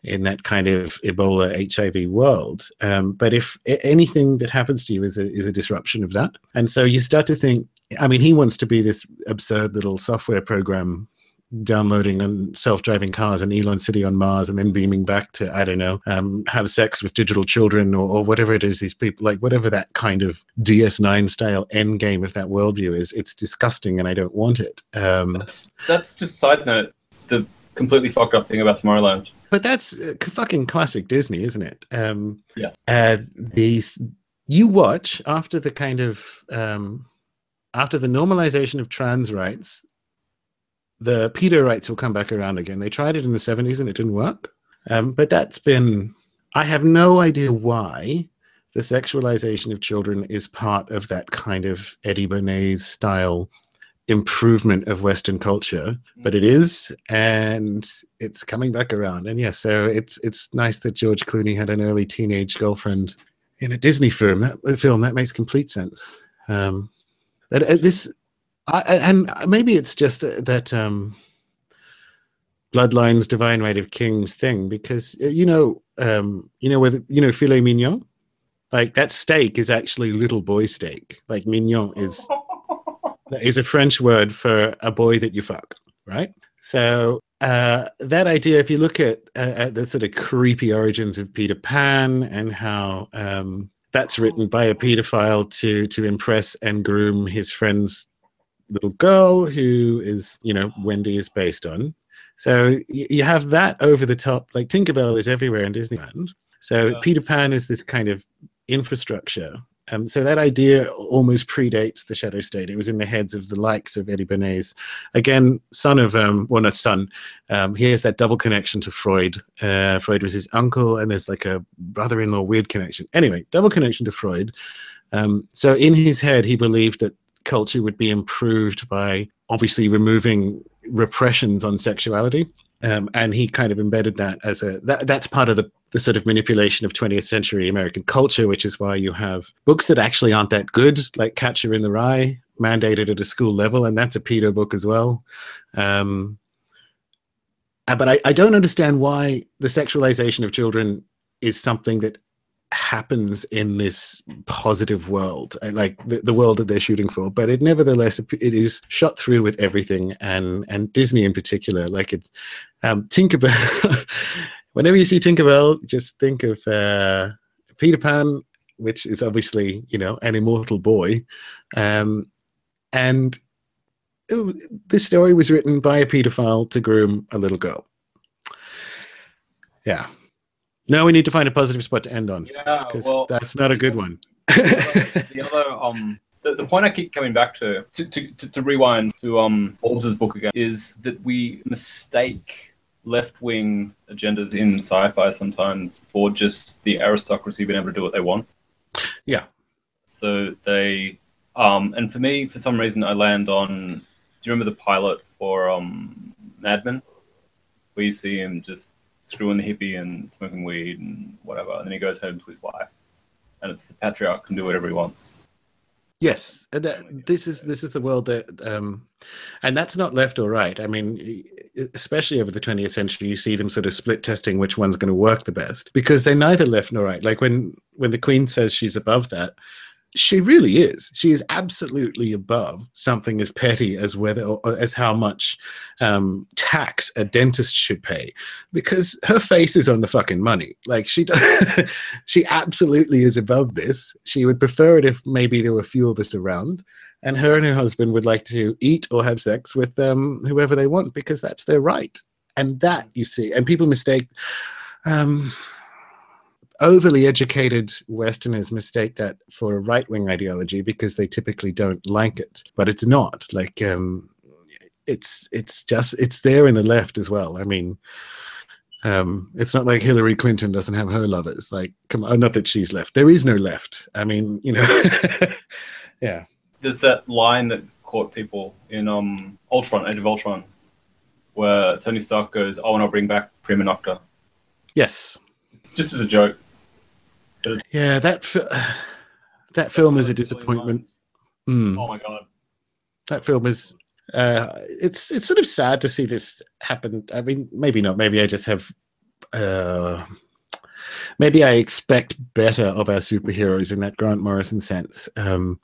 in that kind of Ebola HIV world. Um, but if anything that happens to you is a is a disruption of that, and so you start to think. I mean, he wants to be this absurd little software program downloading and self-driving cars in Elon City on Mars and then beaming back to I don't know um, have sex with digital children or, or, whatever it is these people like whatever that kind of DS9 style end game of that worldview is it's disgusting and I don't want it. Um, that's, that's just side note the completely fucked up thing about Tomorrowland. But that's uh, fucking classic Disney, isn't it? Um, yes. Uh, these you watch after the kind of um, after the normalization of trans rights the pedo rights will come back around again. They tried it in the 70s and it didn't work. Um, but that's been, I have no idea why the sexualization of children is part of that kind of Eddie Bernays style improvement of Western culture, but it is, and it's coming back around. And yes, yeah, so it's it's nice that George Clooney had an early teenage girlfriend in a Disney film. That film that makes complete sense. Um, but uh, this I, and maybe it's just that um, bloodlines, divine right of kings thing, because uh, you know, um, you know, with you know, filet mignon, like that steak is actually little boy steak. Like mignon is is a French word for a boy that you fuck, right? So uh, that idea, if you look at, uh, at the sort of creepy origins of Peter Pan and how um, that's written by a pedophile to to impress and groom his friends little girl who is, you know, Wendy is based on. So you have that over the top, like Tinkerbell is everywhere in Disneyland. So yeah. Peter Pan is this kind of infrastructure. Um, so that idea almost predates the Shadow State. It was in the heads of the likes of Eddie Bernays. Again, son of, um, well, not son. Um, he has that double connection to Freud. Uh, Freud was his uncle, and there's like a brother-in-law weird connection. Anyway, double connection to Freud. Um, so in his head, he believed that culture would be improved by obviously removing repressions on sexuality. Um, and he kind of embedded that as a that, that's part of the, the sort of manipulation of 20th century American culture, which is why you have books that actually aren't that good, like Catcher in the Rye, mandated at a school level, and that's a pedo book as well. Um, uh, but I, I don't understand why the sexualization of children is something that happens in this positive world uh, like the, the world that they're shooting for but it nevertheless it is shot through with everything. And and disney in particular like it um tinkerbell whenever you see tinkerbell just think of uh peter pan which is obviously you know an immortal boy. Um and it, this story was written by a pedophile to groom a little girl. Yeah no, we need to find a positive spot to end on. Yeah, well, that's not a good one. the other, um, the, the, point I keep coming back to, to, to, to, to rewind to um Orbs's book again, is that we mistake left wing agendas in sci-fi sometimes for just the aristocracy being able to do what they want. Yeah. So they, um, and for me, for some reason, I land on. Do you remember the pilot for um Mad Men, where you see him just screwing the hippie and smoking weed and whatever. And then he goes home to his wife, and it's the patriarch can do whatever he wants. Yes, and that, this is this is the world that, um, and that's not left or right. I mean, especially over the 20th century, you see them sort of split testing which one's going to work the best because they're neither left nor right. Like when when the Queen says she's above that, she really is. She is absolutely above something as petty as whether as how much um, tax a dentist should pay, because her face is on the fucking money. Like she, does, she absolutely is above this. She would prefer it if maybe there were a few of us around, and her and her husband would like to eat or have sex with um, whoever they want because that's their right. And that you see, and people mistake. Um, overly educated Westerners mistake that for a right wing ideology because they typically don't like it, but it's not. Like, um, it's it's just it's there in the left as well. I mean, um, it's not like Hillary Clinton doesn't have her lovers. Like, come on, not that she's left. There is no left. I mean, you know, yeah. There's that line that caught people in um Ultron, Age of Ultron, where Tony Stark goes, "Oh, and I'll bring back Prima Nocta," Yes. just as a joke. Yeah, that fi- that film is a disappointment. Hmm. Oh my god. that film is uh it's it's sort of sad to see this happen i mean maybe not maybe i just have uh maybe i expect better of our superheroes in that grant morrison sense um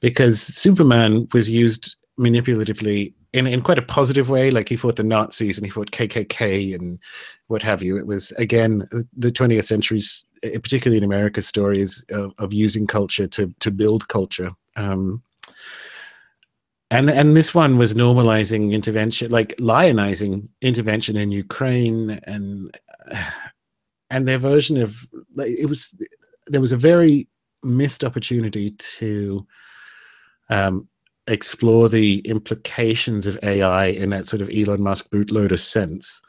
because superman was used manipulatively in, in quite a positive way like he fought the nazis and he fought kkk and what have you. It was again the 20th century's eh, particularly in america stories of, of using culture to to build culture. Um and and this one was normalizing intervention like lionizing intervention in ukraine and and their version of it was there was a very missed opportunity to um explore the implications of ai in that sort of elon musk bootloader sense.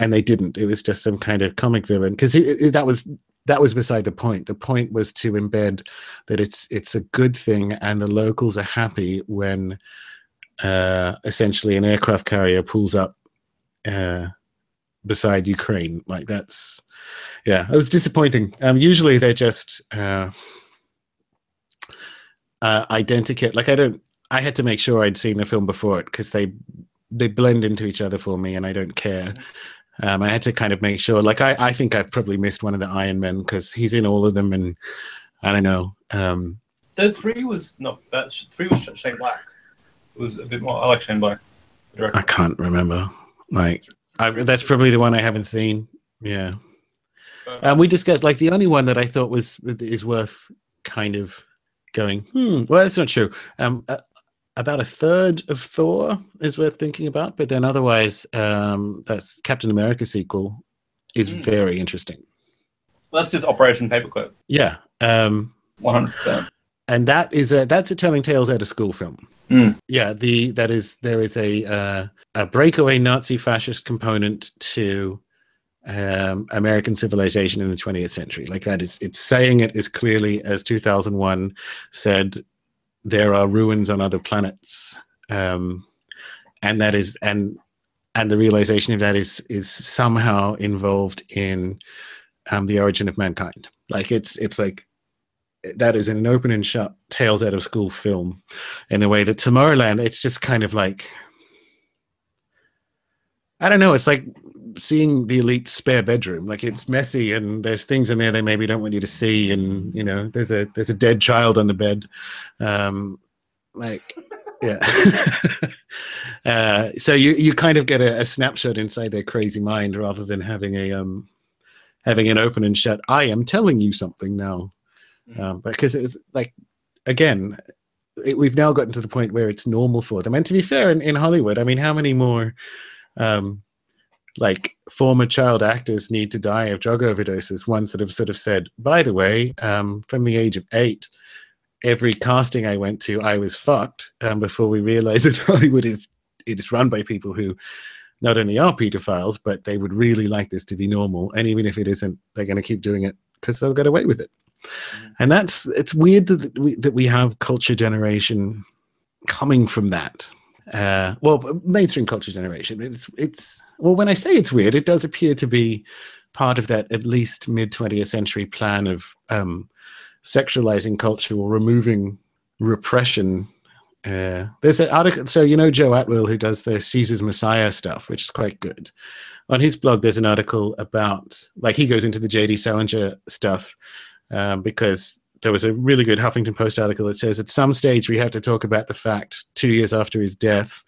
And they didn't. It was just some kind of comic villain. Because that was that was beside the point. The point was to embed that it's it's a good thing and the locals are happy when uh essentially an aircraft carrier pulls up uh beside ukraine. Like that's yeah it was disappointing. Um usually they're just uh uh identikit like i don't i had to make sure i'd seen the film before it because they they blend into each other for me and i don't care um, I had to kind of make sure. Like, I, I think I've probably missed one of the Iron Men because he's in all of them, and I don't know. Um, The three was not that three was Shane Black. It was a bit more. I like Shane Black. I can't remember. Like, I, that's probably the one I haven't seen. Yeah. And we discussed like the only one that I thought was is worth kind of going. Hmm. Well, that's not true. Um, uh, about a third of Thor is worth thinking about, but then otherwise, um, that's Captain America sequel is Hmm. very interesting. That's just Operation Paperclip. Yeah. Um, One hundred percent. and that is a that's a telling tales out of school film. Mm. Yeah, the that is there is a uh, a breakaway Nazi fascist component to um, American civilization in the 20th century. Like that is it's saying it as clearly as 2001 said there are ruins on other planets, um, and that is and and the realization of that is is somehow involved in um, the origin of mankind. Like it's it's like that is an open and shut tales out of school film in the way that Tomorrowland, it's just kind of like I don't know, it's like seeing the elite spare bedroom. Like it's messy and there's things in there they maybe don't want you to see and you know, there's a there's a dead child on the bed. Um like yeah. uh so you you kind of get a, a snapshot inside their crazy mind rather than having a um having an open and shut I am telling you something now um, because it's like again it, we've now gotten to the point where it's normal for them and to be fair in, in hollywood i mean how many more um, like former child actors need to die of drug overdoses ones that have sort of said by the way um, from the age of eight every casting i went to i was fucked um, before we realized that hollywood is it is run by people who not only are pedophiles but they would really like this to be normal. And even if it isn't they're going to keep doing it because they'll get away with it. And that's it's weird that we that we have culture generation coming from that uh well mainstream culture generation it's it's well when i say it's weird it does appear to be part of that at least mid 20th century plan of um sexualizing culture or removing repression. Uh there's an article so you know joe atwill who does the caesar's messiah stuff which is quite good. On his blog there's an article about like he goes into the jd salinger stuff um, because there was a really good Huffington Post article that says at some stage we have to talk about the fact two years after his death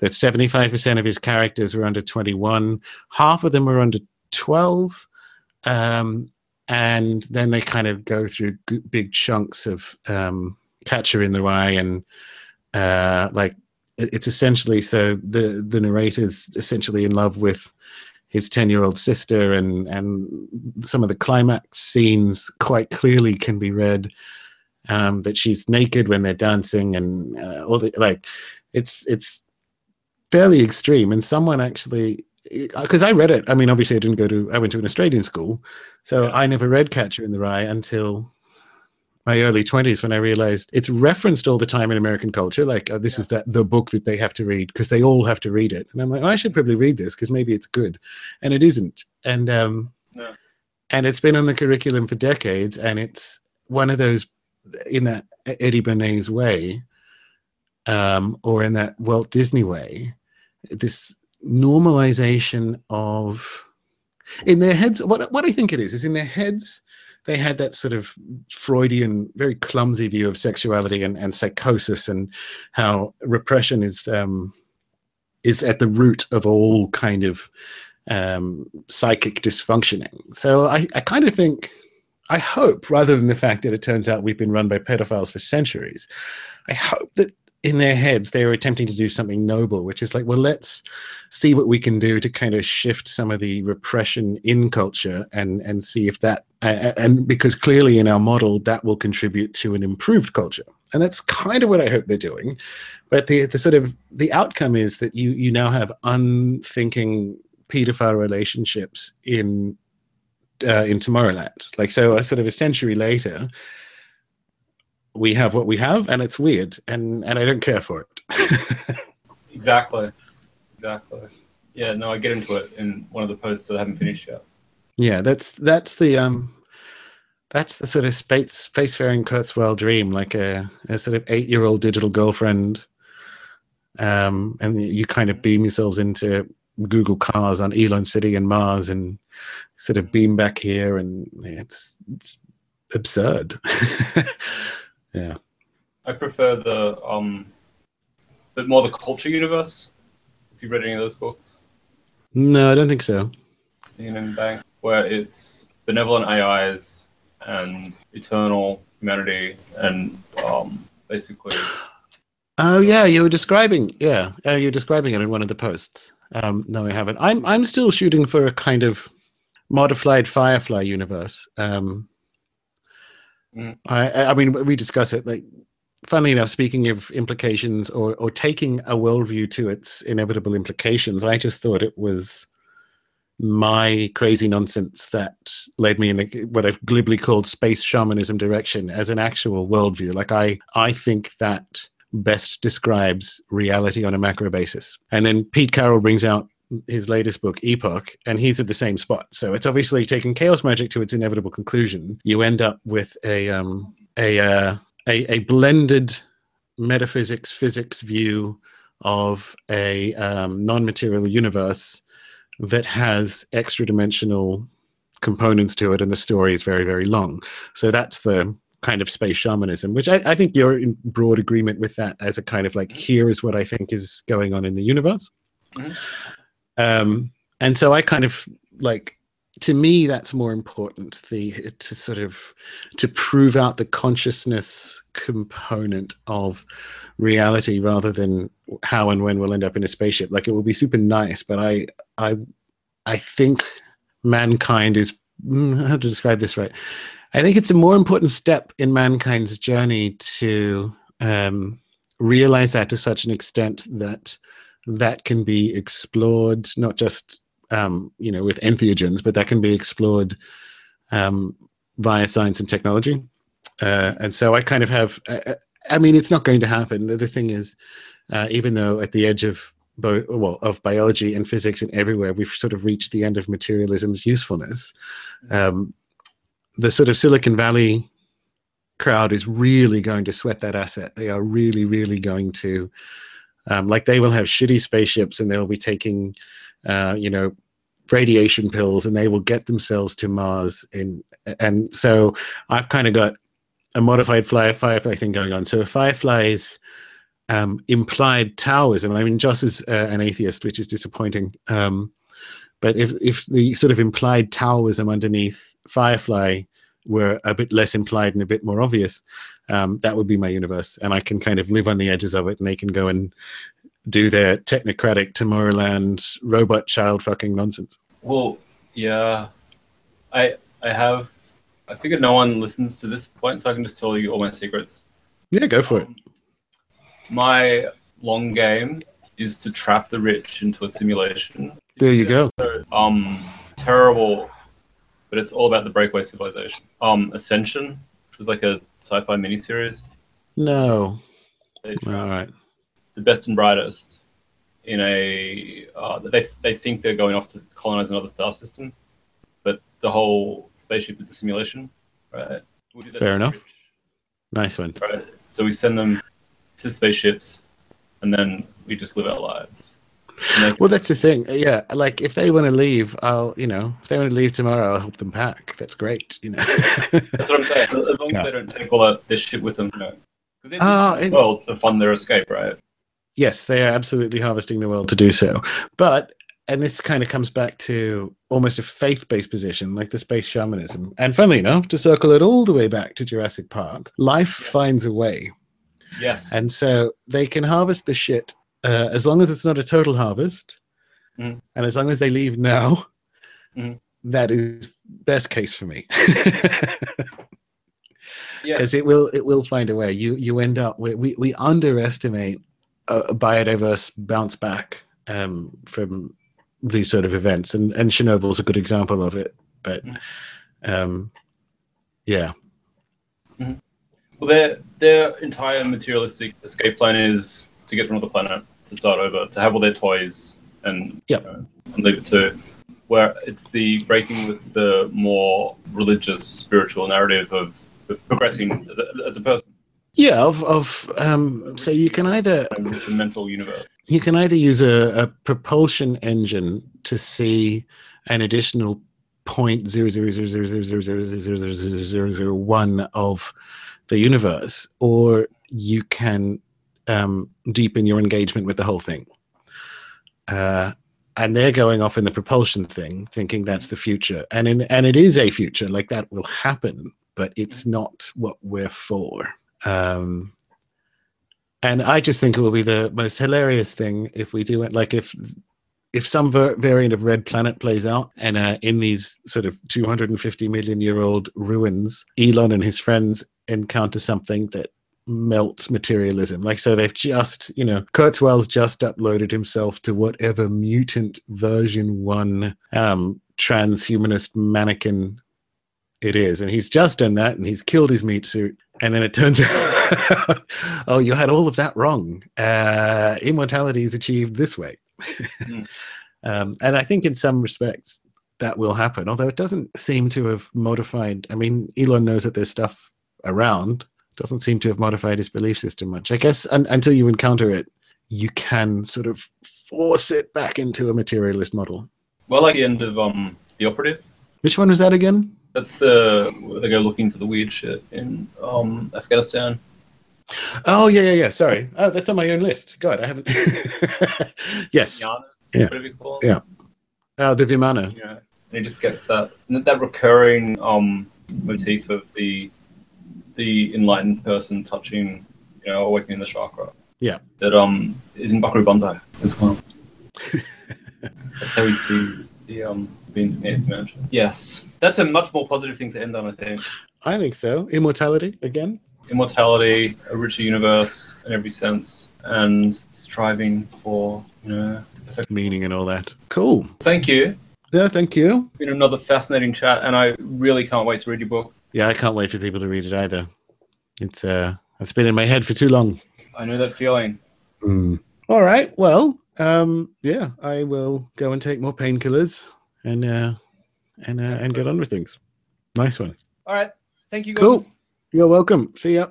that 75% of his characters were under 21, half of them were under 12, um, and then they kind of go through big chunks of um, Catcher in the Rye and uh, like it's essentially so the the narrator's essentially in love with his 10 year old sister and and some of the climax scenes quite clearly can be read um that she's naked when they're dancing and uh, all the like it's it's fairly extreme. And someone actually because i read it. I mean obviously i didn't go to i went to an australian school so i never read catcher in the rye until my early 20s when I realized it's referenced all the time in American culture. Like, uh, this is that the book that they have to read because they all have to read it. And I'm like, oh, I should probably read this because maybe it's good. And it isn't. And, um, No. and it's been on the curriculum for decades. And it's one of those in that Eddie Bernays way, um, or in that Walt Disney way, this normalization of in their heads what what i think it is is in their heads they had that sort of freudian very clumsy view of sexuality and, and psychosis and how repression is um is at the root of all kind of um psychic dysfunctioning. So i i kind of think i hope rather than the fact that it turns out we've been run by pedophiles for centuries i hope that in their heads they are attempting to do something noble which is like well let's see what we can do to kind of shift some of the repression in culture and and see if that uh, and because clearly in our model that will contribute to an improved culture. And that's kind of what i hope they're doing. But the the sort of the outcome is that you you now have unthinking pedophile relationships in uh, in tomorrowland. Like so a sort of a century later we have what we have and it's weird and and i don't care for it Exactly. Exactly. Yeah, no, I get into it in one of the posts that I haven't finished yet. yeah that's that's the um that's the sort of space spacefaring kurzweil dream like a, a sort of eight year old digital girlfriend um and you kind of beam yourselves into google cars on elon city and mars and sort of beam back here and it's, it's absurd yeah I prefer the um, but more the culture universe. If you read any of those books, no i don't think so and Bank, where it's benevolent AIs and eternal humanity, and um, basically, Oh yeah, you were describing yeah, uh, you're describing it in one of the posts. Um, no, I haven't. I'm I'm still shooting for a kind of modified Firefly universe. Um, Mm. I I mean we discuss it like. Funnily enough, speaking of implications or or taking a worldview to its inevitable implications, I just thought it was my crazy nonsense that led me in a, what I've glibly called space shamanism direction as an actual worldview. Like I, I think that best describes reality on a macro basis. And then Pete Carroll brings out his latest book, Epoch, and he's at the same spot. So it's obviously taking chaos magic to its inevitable conclusion. You end up with a um, a, uh, a a blended metaphysics physics view of a um, non-material universe that has extra dimensional components to it and the story is very very long so that's the kind of space shamanism which I, I think you're in broad agreement with that as a kind of like here is what i think is going on in the universe Mhm. Um and so i kind of like to me that's more important the to sort of to prove out the consciousness component of reality rather than how and when we'll end up in a spaceship. Like it will be super nice but i i i think mankind is mm, how to describe this right? I think it's a more important step in mankind's journey to um realize that to such an extent that that can be explored not just um, you know, with entheogens, but that can be explored um, via science and technology. Uh, and so I kind of have, uh, I mean, it's not going to happen. The, the thing is, uh, even though at the edge of both, well, of biology and physics and everywhere, we've sort of reached the end of materialism's usefulness. Um, the sort of Silicon Valley crowd is really going to sweat that asset. They are really, really going to, um, like, they will have shitty spaceships and they'll be taking uh, you know, radiation pills, and they will get themselves to Mars. In and so I've kind of got a modified fly firefly thing going on. So fireflies um, implied Taoism. I mean, Joss is uh, an atheist, which is disappointing. Um, but if if the sort of implied Taoism underneath Firefly were a bit less implied and a bit more obvious, um, that would be my universe, and I can kind of live on the edges of it, and they can go and do their technocratic Tomorrowland robot child fucking nonsense. well, yeah, I I have. I figured no one listens to this point, so I can just tell you all my secrets. Yeah, go for it. My long game is to trap the rich into a simulation. There you go. Um, terrible, but it's all about the breakaway civilization. Um, Ascension, which was like a sci-fi miniseries. No. All right. the best and brightest in a uh, they they think they're going off to colonize another star system, but the whole spaceship is a simulation, right? We do that Fair enough. Rich, Nice one. Right. So we send them to spaceships, and then we just live our lives. They- Well, that's the thing. Yeah, like if they want to leave, I'll, you know, if they want to leave tomorrow, I'll help them pack. That's great, you know. that's what I'm saying. As long Yeah. as they don't take all that this shit with them, you know. 'Cause they Ah, need the world to fund their escape, right? yes, they are absolutely harvesting the world to do so. But, and this kind of comes back to almost a faith based position, like the space shamanism. And funnily enough, to circle it all the way back to Jurassic Park, life finds a way. Yes. And so they can harvest the shit uh, as long as it's not a total harvest. Mm. And as long as they leave now, Mhm. that is best case for me. Yeah. because it will it will find a way. You you end up we we, we underestimate a, biodiverse bounce back um, from these sort of events, and and Chernobyl's a good example of it. But um, yeah, Well, their their entire materialistic escape plan is to get to another planet, to start over, to have all their toys, and Yep. you know, and leave it to where it's the breaking with the more religious, spiritual narrative of, of progressing as a, as a person, yeah. Of of um, so you can either the mental universe. you can either use a, a propulsion engine to see an additional point zero zero zero zero zero zero zero zero zero zero zero zero one of the universe, or you can um, deepen your engagement with the whole thing. Uh, and they're going off in the propulsion thing, thinking that's the future, and in, and it is a future, like that will happen, but it's not what we're for. Um, and I just think it will be the most hilarious thing if we do it. Like if if some ver- variant of Red Planet plays out, and uh, in these sort of 250 million year old ruins, Elon and his friends encounter something that melts materialism. Like so, they've just you know Kurzweil's just uploaded himself to whatever mutant version one um, transhumanist mannequin it is, and he's just done that, and he's killed his meat suit. And then it turns out, oh, you had all of that wrong. Uh, immortality is achieved this way. um, and I think in some respects that will happen, although it doesn't seem to have modified. I mean, Elon knows that there's stuff around, doesn't seem to have modified his belief system much. I guess un- until you encounter it, you can sort of force it back into a materialist model. Well, like the end of um the objective. Which one was that again? That's the where they go looking for the weird shit in um Afghanistan. Oh yeah, yeah, yeah. Sorry, oh, that's on my own list. God, I haven't. yes. Yeah. whatever you call. Yeah. Oh, the Vimana. Yeah. And he just gets that that recurring um motif of the the enlightened person touching, you know, awakening the chakra. Yeah. That um is in Buckaroo Banzai as well. That's how he sees the um beings in the eighth dimension. Yes. That's a much more positive thing to end on, I think. I think so. Immortality again. Immortality, a richer universe in every sense, and striving for, you know, Meaning and all that. Cool. Thank you. Yeah, thank you. It's been another fascinating chat, and I really can't wait to read your book. Yeah, I can't wait for people to read it either. It's uh, it's been in my head for too long. I know that feeling. All right. Well, um, yeah, I will go and take more painkillers and uh, and uh, and get on with things. Nice one. All right. Thank you. Cool. You're welcome. See ya.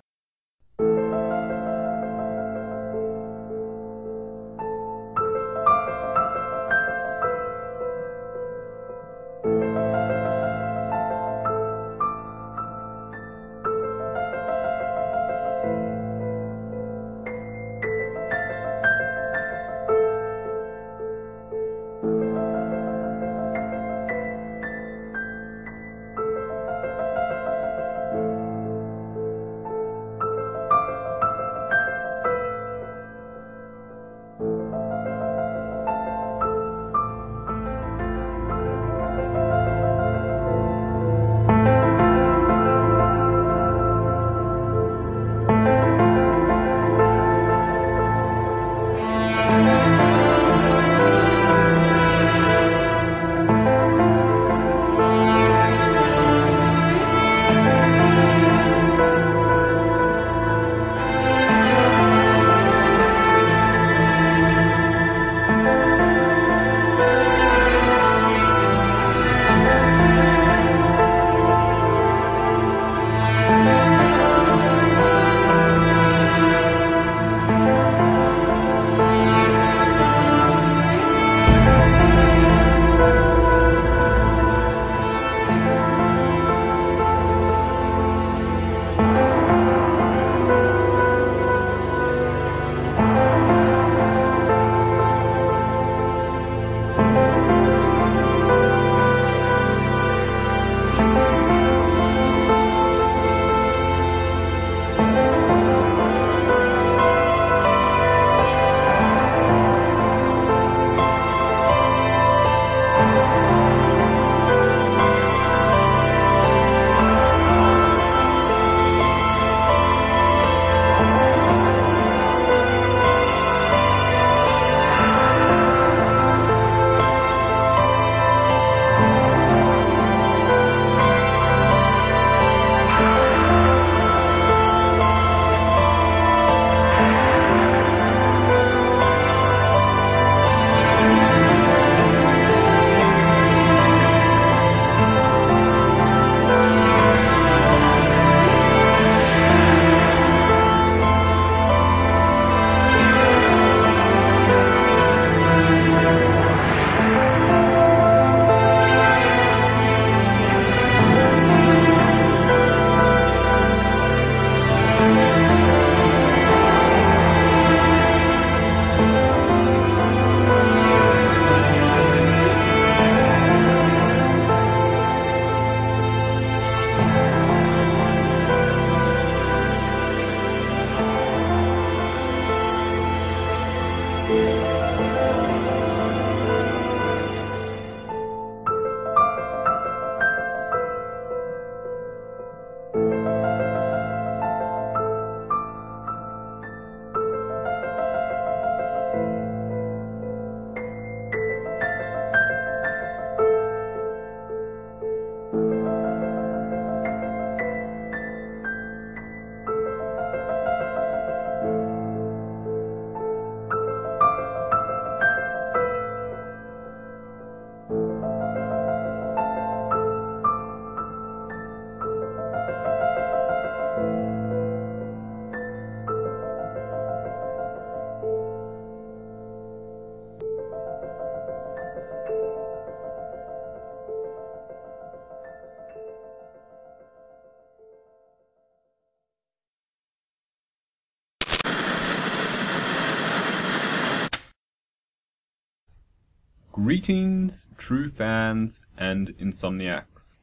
Greetings, true fans and insomniacs.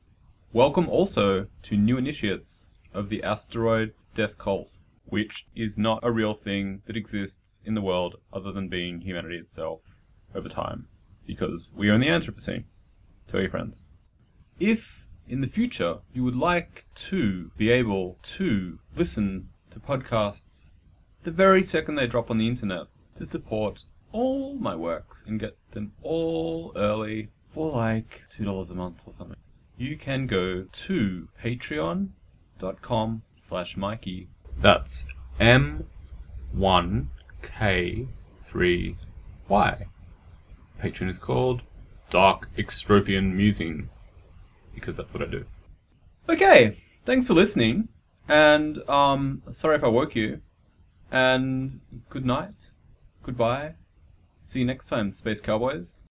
Welcome also to new initiates of the asteroid death cult, which is not a real thing that exists in the world other than being humanity itself over time, because we own the Anthropocene. Tell your friends. If in the future you would like to be able to listen to podcasts the very second they drop on the internet to support all my works and get them all early for like $2 a month or something, you can go to patreon.com slash Mikey. That's M1K3Y. Patreon is called Dark Extropian Musings because that's what I do. Okay, thanks for listening, and um, sorry if I woke you, and good night, goodbye, see you next time, Space Cowboys.